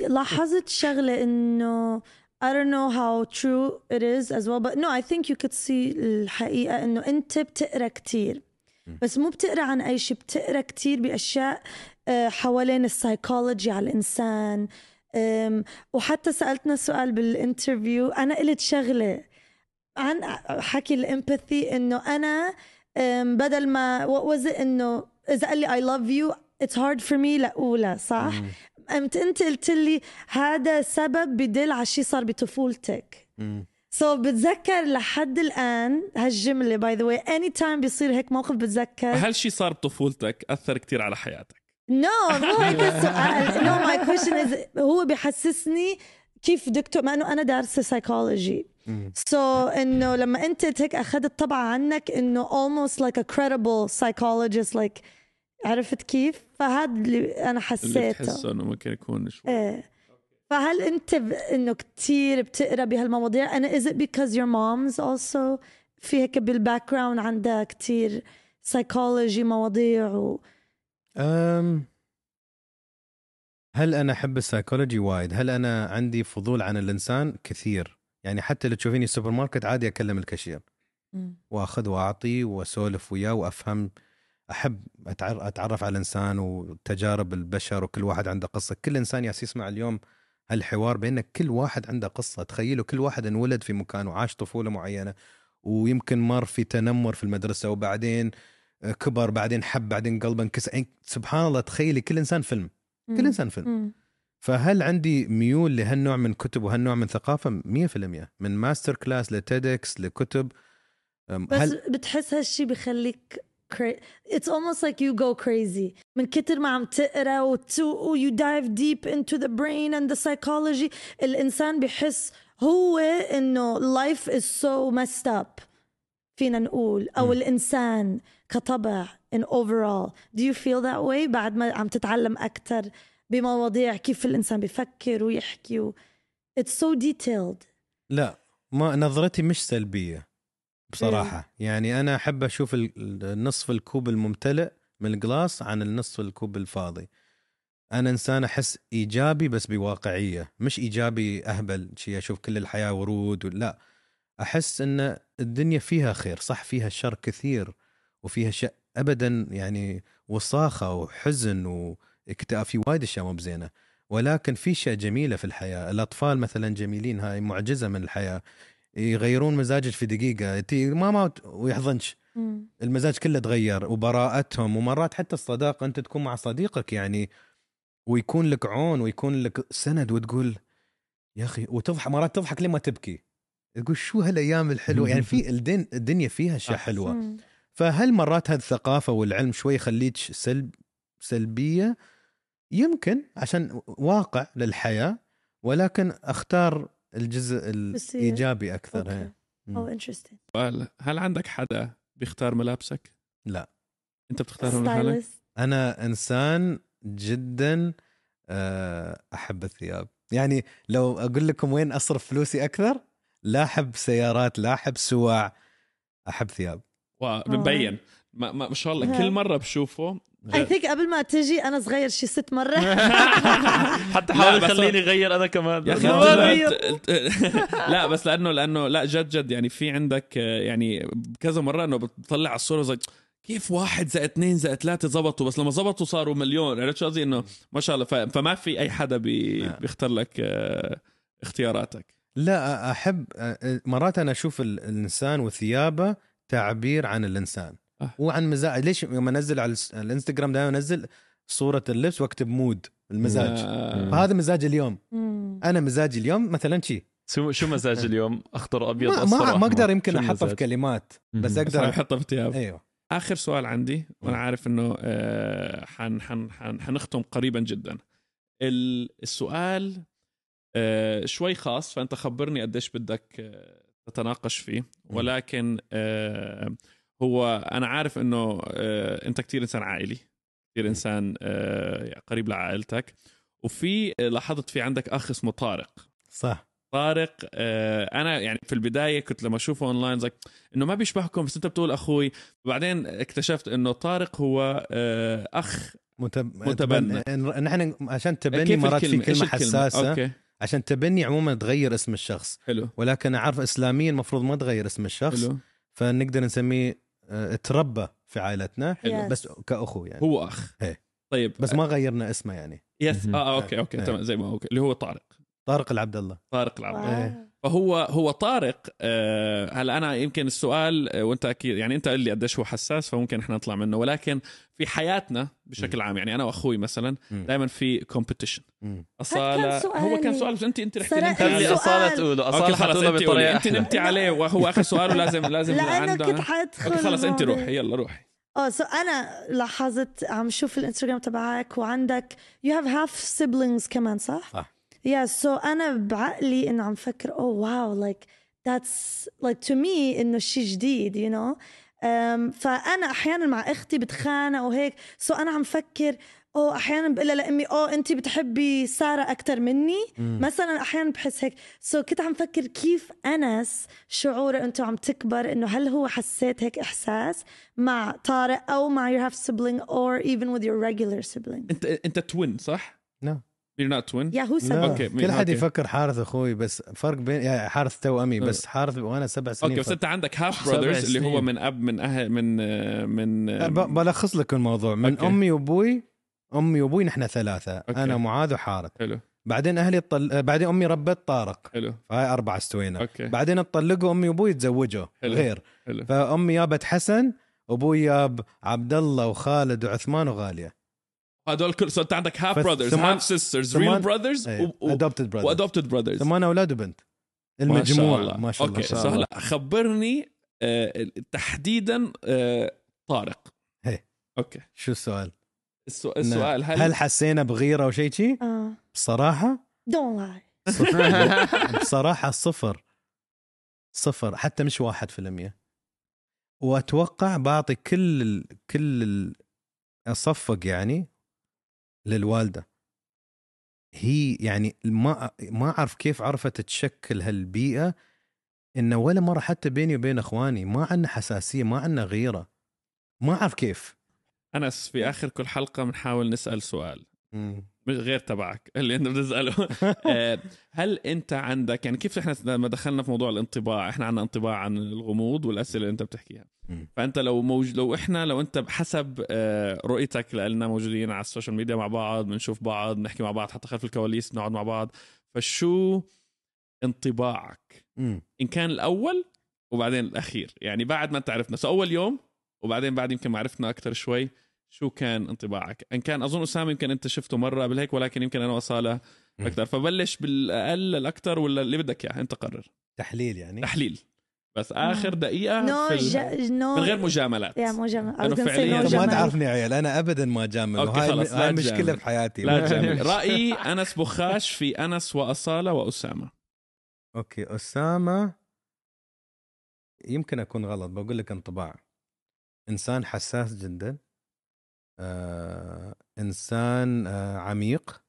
لاحظت شغلة إنه I don't know how true it is as well but no I think you could see الحقيقة إنه أنت بتقرأ كتير. بس مو بتقرأ عن أي شيء بتقرأ كتير بأشياء آه، حوالين السايكولوجي على الإنسان. وحتى سألتنا سؤال بال interview أنا قلت شغلة عن حكي ال empathy إنه أنا بدل ما what was it إنه إذا قال لي I love you it's hard for me لأقولها صح؟ قمت أنت قلت لي هذا سبب بدل على شيء صار بطفولتك. so so بتذكر لحد الآن هالجملة by the way anytime بيصير هيك موقف بتذكر؟ هل شيء صار بطفولتك أثر كتير على حياتك؟ no مو هيك السؤال. no my question is هو بحسسني كيف دكتور مع إنه أنا دارسة سايكولوجي. سو so, إنه لما أنت هيك أخذت طبعا عنك إنه almost like a credible psychologist like عرفت كيف؟ فهذا اللي أنا اللي حسيته. بتحسه إنه ممكن يكون شوي. إيه. فهل أنت ب... إنه كثير بتقرأ بهالمواضيع؟ أنا is it because your moms also في هيك بال background عندها كثير سايكولوجي مواضيع و... أم هل أنا أحب السايكولوجي وايد؟ هل أنا عندي فضول عن الإنسان؟ كثير. يعني حتى لو تشوفيني السوبر ماركت عادي أكلم الكاشير. وأخذ وأعطي وأسولف وياه وأفهم أحب أتعرف على الإنسان وتجارب البشر وكل واحد عنده قصة. كل إنسان ياس يسمع اليوم هالحوار بأن كل واحد عنده قصة. تخيلوا كل واحد انولد في مكان وعاش طفولة معينة ويمكن مر في تنمر في المدرسة وبعدين كبر بعدين حب بعدين قلبه انكسر. يعني سبحان الله تخيلي كل إنسان فيلم. كل إنسان فيلم. فهل عندي ميول لهالنوع من كتب وهالنوع من ثقافة؟ 100% من MasterClass ل TEDx لكتب. بس هل بتحس هالشي بخليك cra- it's almost like you go crazy من كتر ما عم تقرا وتو you dive deep into the brain and the psychology الانسان بحس هو انه life is so messed up فينا نقول او مم. الانسان كطبع in overall do you feel that way بعد ما عم تتعلم اكثر بمواضيع كيف الانسان بيفكر ويحكي و... it's so detailed لا ما نظرتي مش سلبيه بصراحة. يعني أنا أحب أشوف ال- النصف الكوب الممتلئ من الجلاس عن النصف الكوب الفاضي. أنا إنسان أحس إيجابي بس بواقعية مش إيجابي أهبل شيء أشوف كل الحياة ورود لا أحس إن الدنيا فيها خير صح فيها شر كثير وفيها شيء ابدا يعني وصاخه وحزن واكتئاب في وايد أشياء مو بزينة. ولكن في اشياء جميلة في الحياة. الأطفال مثلا جميلين هاي معجزة من الحياة. يغيرون مزاجك في دقيقة. تي ماما وت- ويحضنش. مم. المزاج كله تغير وبراءتهم ومرات حتى الصداقة أنت تكون مع صديقك يعني ويكون لك عون ويكون لك سند وتقول يا أخي وتضحك مرات تضحك لما تبكي؟ تقول شو هالأيام الحلوة؟ يعني في الدن الدنيا فيها أشياء حلوة. فهل مرات هذه الثقافه والعلم شوي يخليك سلب سلبية؟ يمكن عشان واقع للحياة ولكن أختار الجزء. الإيجابي أكثر هي. مم. أو انترستنج هل عندك حدا بيختار ملابسك؟ لا أنت بتختارهم لحالك؟ أنا إنسان جدا آه، أحب الثياب يعني لو أقول لكم وين أصرف فلوسي أكثر لا أحب سيارات لا أحب سواع أحب ثياب ومبين ما, ما, ما شاء الله. كل مرة بشوفه. اي ثينك قبل ما تجي أنا صغير شي ست مرات حتى حاول خليني اغير أنا كمان. يا أخي لا بس لأنه لأنه لا جد جد يعني في عندك يعني كذا مرة إنه بتطلع على الصورة زي كيف واحد زائد اثنين زائد ثلاثة زبطوا؟ بس لما زبطوا صاروا مليون. عرفت شو قصدي؟ إنه ما شاء الله. فما في أي حدا بي آه. بيختار لك آه، اختياراتك. لا أحب مرات أنا أشوف ال- الإنسان وثيابه تعبير عن الإنسان. آه. وعن مزاج. ليش لما انزل على الانستغرام دائما انزل صورة اللبس واكتب mood المزاج. آه. فهذا مزاج اليوم. مم. أنا مزاجي اليوم مثلا شي. شو شو مزاج اليوم؟ أخضر أبيض ما, أصفر ما, ما. أقدر يمكن احطه في؟ كلمات بس أقدر يحطها في ثياب أيوه. آخر سؤال عندي وأنا عارف إنه آه، حن حن حن حنختم قريبا جدا. ال- السؤال آه، شوي خاص فأنت خبرني قديش بدك آه، تتناقش فيه. ولكن آه، هو أنا عارف إنه آه، أنت كتير إنسان عائلي كتير إنسان آه، قريب لعائلتك. وفي لاحظت في عندك أخ اسمه طارق. صح. طارق آه، أنا يعني في البداية كنت لما أشوفه اونلاين زي إنه ما بيشبهكم بس أنت بتقول أخوي. وبعدين اكتشفت إنه طارق هو أخ متب... متبنى. تبن- نحن عشان تبني مرات في كلمة؟ حساسة. okay. عشان تبني عموما تغير اسم الشخص. حلو. ولكن أعرف اسلاميا المفروض ما تغير اسم الشخص. حلو. فنقدر نسميه آه، تربى في عائلتنا حلو. Yes. بس كأخو يعني هو أخ إيه. طيب بس ما غيرنا اسمه يعني yes. آه آه، okay okay إيه. تمام زي ما هو اللي هو طارق طارق العبد الله طارق العبد واو. فهو هو طارق آه، هلا أنا يمكن السؤال آه، وأنت أكيد يعني أنت قل لي قديش هو حساس فممكن إحنا نطلع منه ولكن في حياتنا بشكل عام يعني أنا وأخوي مثلا. دائما في competition. اصاله. هو كان سؤال بس انت أنت رح سرقت تنمتي السؤال. خلي عليه أصالة تقوله أصالة انت قولي. بطريقه أنت نمتي عليه وهو آخر سؤال ولازم لازم لأنه كنت حادخل خلص أنت. روحي يلا روحي آه so أنا لاحظت عم شوف الإنستغرام تبعك وعندك you have half siblings كمان صح؟ صح. yeah so أنا بعقلي إنه عم فكر oh wow like that's like to me إنه شيء جديد you you know? um, فأنا أحيانا مع أختي بتخانق وهيك so أنا عم فكر oh أحيانا بقول لها لأمي oh أنت بتحبي سارة أكثر مني مثلا أحيانا بحس هيك so كنت عم فكر كيف أنس شعوره أنتم عم تكبر إنه هل هو حسيت هيك إحساس مع طارق أو مع your half sibling or even with your regular sibling أنت أنت twin صح؟ No. You're not twin? يا هو okay، كل حد okay. يفكر حارث أخوي بس فرق بين يعني حارث توأمي بس حارث وأنا سبع سنين okay بس. أنت عندك half سبع brothers اللي هو. من أب من أهل من آه، من أه، آه، بلخص لك الموضوع. من okay. أمي وأبوي أمي وأبوي نحن ثلاثة okay. أنا معاذ وحارث. حلو. بعدين أهلي طل... بعدين أمي ربت طارق. حلو. فهاي اربعه استوينا okay بعدين اتطلقوا أمي وأبوي تزوجوا. حلو. غير. حلو. فأمي جابت حسن أبوي جاب عبد الله وخالد وعثمان وغالية. هدول كل انت عندك half brothers half sisters ثمان- real brothers adopted brother و adopted brothers ثمان أولاد وبنت. ما شاء المجموع الله. ما شاء الله. okay شاء الله. هلا خبرني آه، تحديدا آه، طارق. هي. okay. شو السؤال؟ السؤال, السؤال هل, هل حسينا بغيرة أو شيء شي؟ آه. بصراحة؟ Don't lie. صفر. بصراحة صفر. صفر. حتى مش واحد في المية. وأتوقع بعطي كل ال... كل ال... أصفق يعني. للوالدة. هي يعني ما ما أعرف كيف عرفت تشكل هالبيئة إنه ولا مرة حتى بيني وبين إخواني ما عندنا حساسية ما عندنا غيرة. ما أعرف كيف. أنس في آخر كل حلقة بنحاول نسأل سؤال. مش غير تبعك اللي أنت بتسأله. آه، هل أنت عندك يعني كيف إحنا لما دخلنا في موضوع الانطباع إحنا عندنا انطباع عن الغموض والأسئلة اللي أنت بتحكيها؟ مم. فأنت لو موج... لو إحنا لو أنت بحسب آه، رؤيتك لنا موجودين على ال social media مع بعض بنشوف بعض بنحكي مع بعض حتى خلف الكواليس نقعد مع بعض فشو انطباعك. إن كان الأول وبعدين الأخير. يعني بعد ما أنت عرفنا. so أول يوم وبعدين بعد يمكن ما عرفنا أكثر شوي شو كان انطباعك. إن كان أظن أسامة يمكن أنت شفته مرة قبل هيك ولكن يمكن أنا وأصالة. أكثر فبلش بالأقل الاكثر ولا اللي بدك إياه. أنت قرر. تحليل يعني؟ تحليل. بس آخر دقيقة no في ال- ج... no من غير مجاملات. yeah مجامل لأنه فعلياً ما. تعرفني يا عيال أنا ابدا ما جامل خلص، هاي مشكلة تجامل. في حياتي. لا تجامل. رأيي أنس بخاش في أنس وأصالة وأسامة. okay أسامة. يمكن أكون غلط بقول لك انطباع. إنسان حساس جدا. آه، إنسان آه، عميق.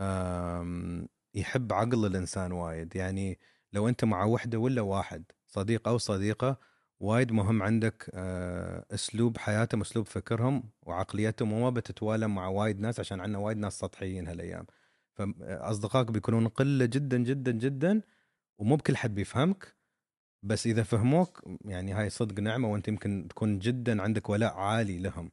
آم، يحب عقل الإنسان وايد. يعني لو أنت مع وحدة ولا واحد صديق أو صديقة وايد مهم عندك آه، أسلوب حياتهم أسلوب فكرهم وعقليتهم وما بتتوالم مع وايد ناس عشان عندنا وايد ناس سطحيين هالأيام. فاصدقائك بيكونون قلة جدا جدا جدا ومو بكل حد بيفهمك. بس إذا فهموك يعني هاي صدق نعمة وأنت يمكن تكون جدا عندك ولاء عالي لهم.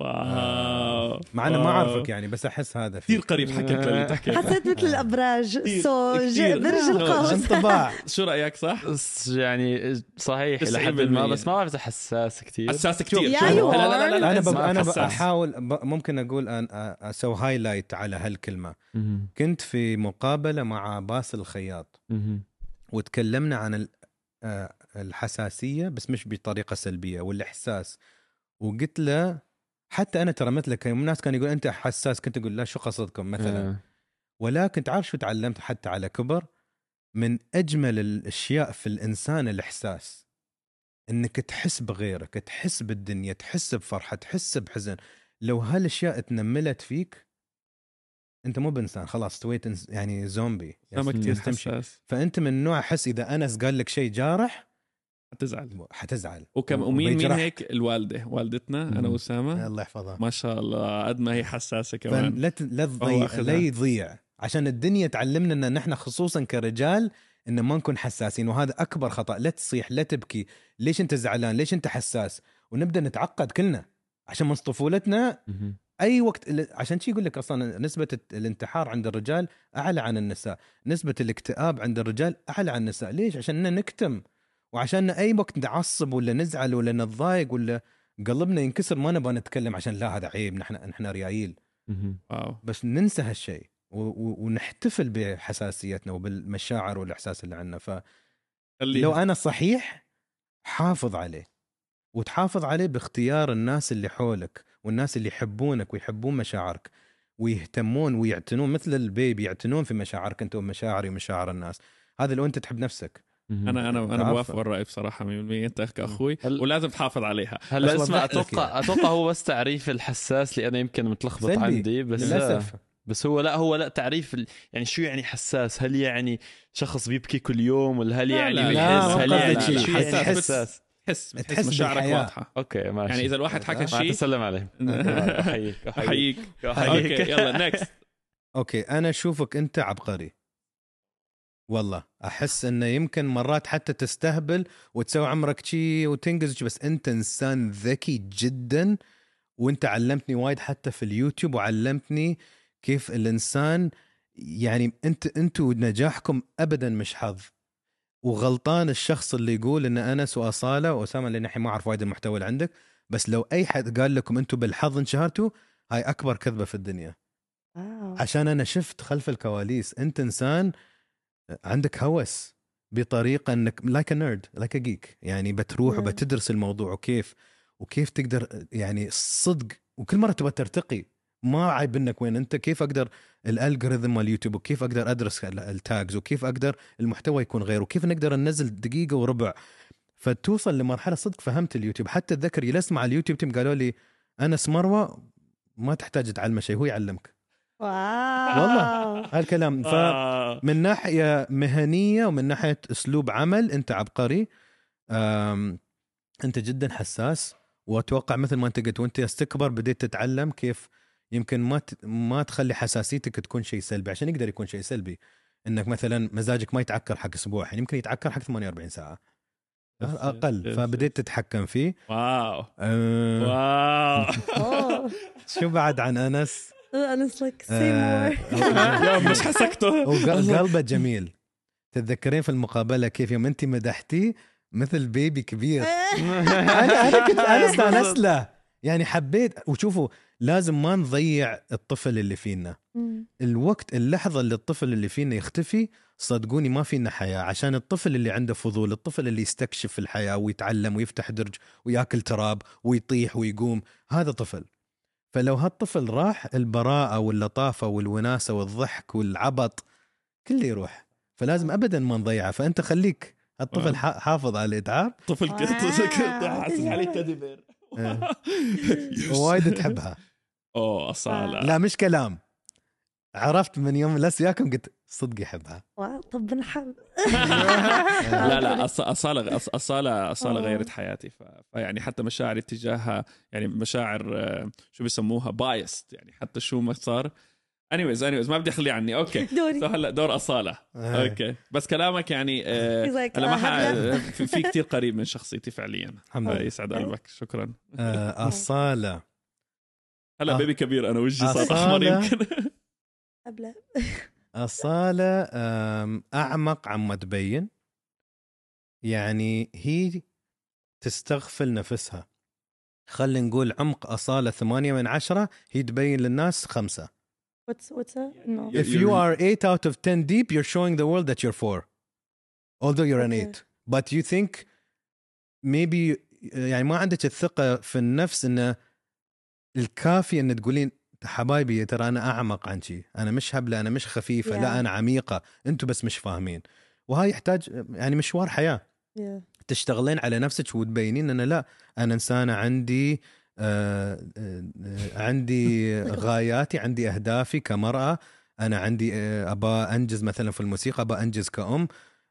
wow مع إنه ما. أعرفك يعني بس أحس هذا كثير قريب حكيت للي تحكي حسيت مثل الأبراج so. برج. القوس انطباع شو رأيك صح؟ يعني صحيح إلى 90% حد ما بس ما بعرف إذا حساس كثير حساس كثير yeah شوف. you لا لا لا لا, لا أنا. أنا. بحاول. ممكن أقول أن أسوي highlight على هالكلمة كنت في مقابلة مع باسل الخياط وتكلمنا عن آه، الحساسية بس مش بطريقة سلبية والإحساس وقلت له حتى أنا ترى مثلك يوم الناس كانوا يقول أنت حساس كنت أقول لا شو قصدكم مثلا؟ آه. ولكن تعرف شو تعلمت حتى على كبر؟ من أجمل الأشياء في الإنسان الإحساس إنك تحس بغيرك تحس بالدنيا تحس بفرحة تحس بحزن. لو هالأشياء تنملت فيك أنت مو بإنسان خلاص استويت إنس- يعني زومبي. يس. تمشي. فأنت من نوع أحس إذا أنس قال لك شيء جارح حتزعل. حتزعل. وكم ومين مين. هيك؟ الوالدة والدتنا أنا مم. وأسامة. الله يحفظها. ما شاء الله قد ما هي حساسة كمان. لا هو تضيع. لا يضيع. عشان الدنيا تعلمنا إن نحن خصوصا كرجال إن ما نكون حساسين وهذا أكبر خطأ. لا تصيح لا تبكي. ليش أنت زعلان؟ ليش أنت حساس؟ ونبدأ نتعقد كلنا عشان من طفولتنا. أي وقت ال- عشان شي يقول لك أصلا نسبة الانتحار عند الرجال أعلى عن النساء. نسبة الاكتئاب عند الرجال أعلى عن النساء. ليش؟ عشان نكتم. وعشان أي وقت نعصب ولا نزعل ولا نتضايق ولا قلبنا ينكسر ما نبغى نتكلم عشان لا هذا عيب نحن نحن ريايل. بس ننسى هالشيء ونحتفل بحساسيتنا وبالمشاعر والإحساس اللي عندنا. فلو خليها. أنا صحيح حافظ عليه. وتحافظ عليه باختيار الناس اللي حولك والناس اللي يحبونك ويحبون مشاعرك ويهتمون ويعتنون مثل ال baby يعتنون في مشاعرك أنت ومشاعري ومشاعر الناس. هذا لو أنت تحب نفسك. أنا أنا أنا. بوافق الرأي بصراحة 100% أنت كاخوي هل- ولازم تحافظ عليها. هلا بس اسمع أتوقع أتوقع هو بس تعريف الحساس اللي أنا يمكن متلخبط. عندي بس للأسف. بس هو لا هو لا تعريف ال... يعني شو يعني حساس؟ هل يعني شخص بيبكي كل يوم ولا هل يعني لا، لا، بيحس؟ هل يعني شيء. شو يعني حساس. حساس؟ تحس تحس مشاعرك. واضحة. okay ماشي. يعني إذا الواحد حكى شيء تسلم عليه أحييك أحييك. أحييك. okay يلا next okay أنا أشوفك أنت عبقري. والله أحس انه يمكن مرات حتى تستهبل وتسوي عمرك شي وتنقز بس أنت إنسان ذكي جدا وأنت علمتني وايد حتى في اليوتيوب وعلمتني كيف الإنسان يعني أنت أنتوا نجاحكم ابدا مش حظ وغلطان الشخص اللي يقول إن انس واصاله وأسامة لأن الحين ما أعرف وايد المحتوى اللي عندك بس لو أي حد قال لكم أنتوا بالحظ انشهرتوا هاي أكبر كذبة في الدنيا wow. عشان أنا شفت خلف الكواليس أنت إنسان عندك هوس بطريقة إنك like a nerd like a geek يعني بتروح. وبتدرس الموضوع وكيف وكيف تقدر يعني صدق وكل مرة تبغى ترتقي. ما عيب إنك وين أنت كيف أقدر ال algorithm مال اليوتيوب وكيف أقدر أدرس ال- ال tags وكيف أقدر المحتوى يكون غير وكيف نقدر ننزل دقيقة وربع. فتوصل لمرحلة صدق فهمت اليوتيوب. حتى اتذكر جلست مع اليوتيوب تيم قالوا لي أنس مروة ما تحتاج تعلمه شيء هو يعلمك. والله. هالكلام. ف آه. من ناحية مهنية ومن ناحية أسلوب عمل أنت عبقري. أم، أنت جدا حساس. وأتوقع مثل ما أنت قلت وأنت تكبر بديت تتعلم كيف يمكن ما ت... ما تخلي حساسيتك تكون شيء سلبي. عشان يقدر يكون شيء سلبي إنك مثلا مزاجك ما يتعكر حق أسبوع. يعني يمكن يتعكر حق 48 ساعة. أقل. فبديت تتحكم فيه. واو. أه... واو. شو بعد عن أنس؟ أنا لك See more مش حسكته وق- قلبه جميل. تتذكرين في المقابلة كيف يوم انت مدحتيه مثل بيبي كبير. أنا أنا كنت أنا استأنست له. يعني حبيت وشوفوا لازم ما نضيع الطفل اللي فينا. الوقت اللحظة اللي الطفل اللي فينا يختفي صدقوني ما فينا حياة. عشان الطفل اللي عنده فضول الطفل اللي يستكشف الحياة ويتعلم ويفتح درج وياكل تراب ويطيح ويقوم هذا طفل. فلو هالطفل راح البراءة واللطافة والوناسة والضحك والعبط كله يروح. فلازم ابدا ما نضيعه. فأنت خليك الطفل آه. ح- حافظ على الإتعاب. طفل كنت حاسس حالي تeddy بير آه. وايد تحبها. أوه أصالة. لا مش كلام. عرفت من يوم لست وياكم قلت صدق يحبها. طب بنحب. لا لا أص- أصالة أص- أصالة أصالة. غيرت حياتي. فيعني حتى مشاعري تجاهها يعني مشاعر آه، شو بيسموها biased يعني حتى شو ما صار. Anyways anyways ما بدي اخلي عني. أوكي. دوري. so هلا دور أصالة. آه. أوكي. بس كلامك يعني آه، أنا ما آه،. في كثير قريب من شخصيتي فعليا. الحمد لله. يسعد قلبك. شكرا. أصالة. هلا. بيبي كبير. أنا وجهي صار. أحمر يمكن. أصالة آم، أعمق عما تبين يعني هي تستغفل نفسها. خلينا نقول عمق أصالة ثمانية من عشرة هي تبين للناس خمسة. What's what's that? No. If you are 8 out of 10 deep you're showing the world that you're 4 although you're an Okay. 8 but you think maybe يعني ما عندك الثقة في النفس انه الكافي إن تقولين حبايبي ترى أنا أعمق عن شي؟ أنا مش هبلة أنا مش خفيفة Yeah. لا أنا عميقة. أنتم بس مش فاهمين. وهاي يحتاج يعني مشوار حياة. Yeah. تشتغلين على نفسك وتبينين ان لا أنا إنسانة عندي آه آه عندي غاياتي عندي أهدافي كمرأة. أنا عندي آه ابى أنجز مثلا في الموسيقى ابى أنجز كأم.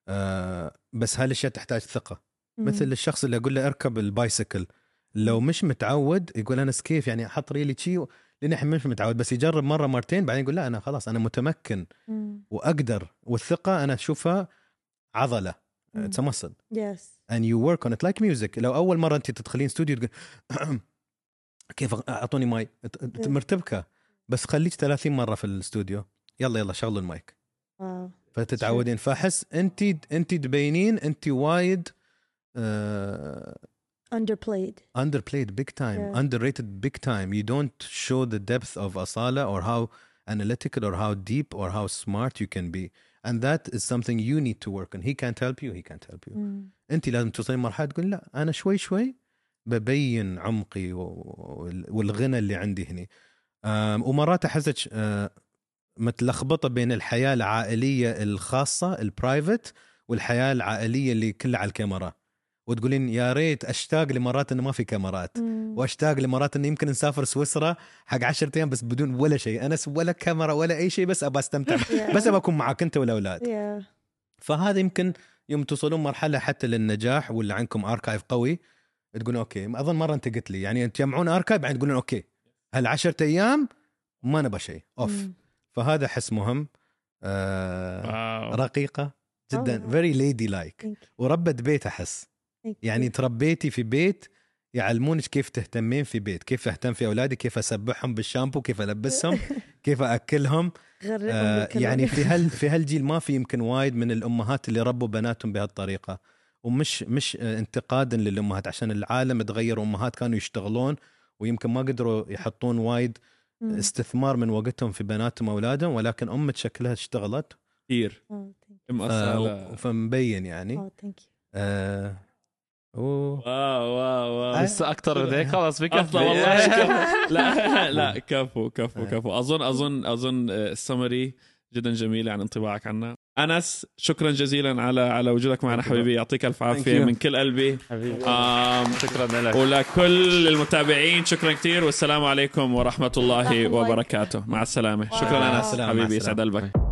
آه بس هالاشياء تحتاج ثقة. مثل الشخص اللي أقول له اركب ال bicycle. لو مش متعود يقول أنا كيف؟ يعني أحط ريلي شي لأن الحين مش متعود بس يجرب مرة مرتين بعدين يقول لا أنا خلاص أنا متمكن مم. وأقدر والثقة أنا أشوفها عضلة. It's muscle yes. And you work on it like music. لو أول مرة أنت تدخلين استوديو تقول كيف أعطوني ماي. مرتبكة. بس خليك 30 مرة في الاستوديو يلا يلا شغلوا المايك. فتتعودين. فأحس انت انت تبينين انت وايد uh, underplayed underplayed big time Yeah. underrated big time you don't show the depth of Asala or how analytical or how deep or how smart you can be and that is something you need to work on he can't help you he can't help you مم. انت لازم توصلين مرحله تقول لا أنا شوي شوي ببين عمقي والغنى اللي عندي أم، ومرات احسك أه، متلخبطه بين الحياة العائليه الخاصه ال private والحياة العائليه اللي كلها على الكاميرا وتقولين يا ريت أشتاق لمرات إنه ما في كاميرات. مم. وأشتاق لمرات إنه يمكن نسافر سويسرا حق 10 أيام بس بدون ولا شيء. انس ولا كاميرا ولا أي شيء بس أبى أستمتع. Yeah. بس أبى أكون معك أنت والأولاد. Yeah. فهذا يمكن يوم توصلون مرحلة حتى للنجاح ولا عندكم archive قوي تقولون أوكي. أظن مرة أنت قلت لي يعني تجمعون archive بعدين تقولون أوكي. هالعشرة أيام؟ ما نبى شيء. أوف. مم. فهذا حس مهم. آه واو. رقيقة جدا. Very lady like. وربة بيت أحس. يعني تربيتي في بيت يعلمونك كيف تهتمين في بيت كيف أهتم في أولادي كيف أسبحهم بالشامبو كيف ألبسهم كيف أكلهم. غرقهم آه. يعني في هال في هالجيل ما في يمكن وايد من الأمهات اللي ربوا بناتهم بهالطريقة. ومش مش آه، انتقادا للأمهات عشان العالم تغير وأمهات كانوا يشتغلون ويمكن ما قدروا يحطون وايد. استثمار من وقتهم في بناتهم وأولادهم ولكن أمك شكلها اشتغلت. كثير. Oh, آه فمبين يعني. Oh, thank you. آه أوه. واو واو واو. لسه أكثر من هيك؟ خلص بكفي والله. لا لا كفو آه. كفو كفو. أظن أظن أظن السمري جدا جميلة عن انطباعك عنا أنس شكرا جزيلا على على وجودك معنا حبيبي. يعطيك الف عافية. من كل قلبي. حبيبي. آم، شكرا لك. ولكل المتابعين شكرا كثير والسلام عليكم ورحمة الله. وبركاته. مع السلامة. شكرا. أنس. حبيبي. يسعد قلبك.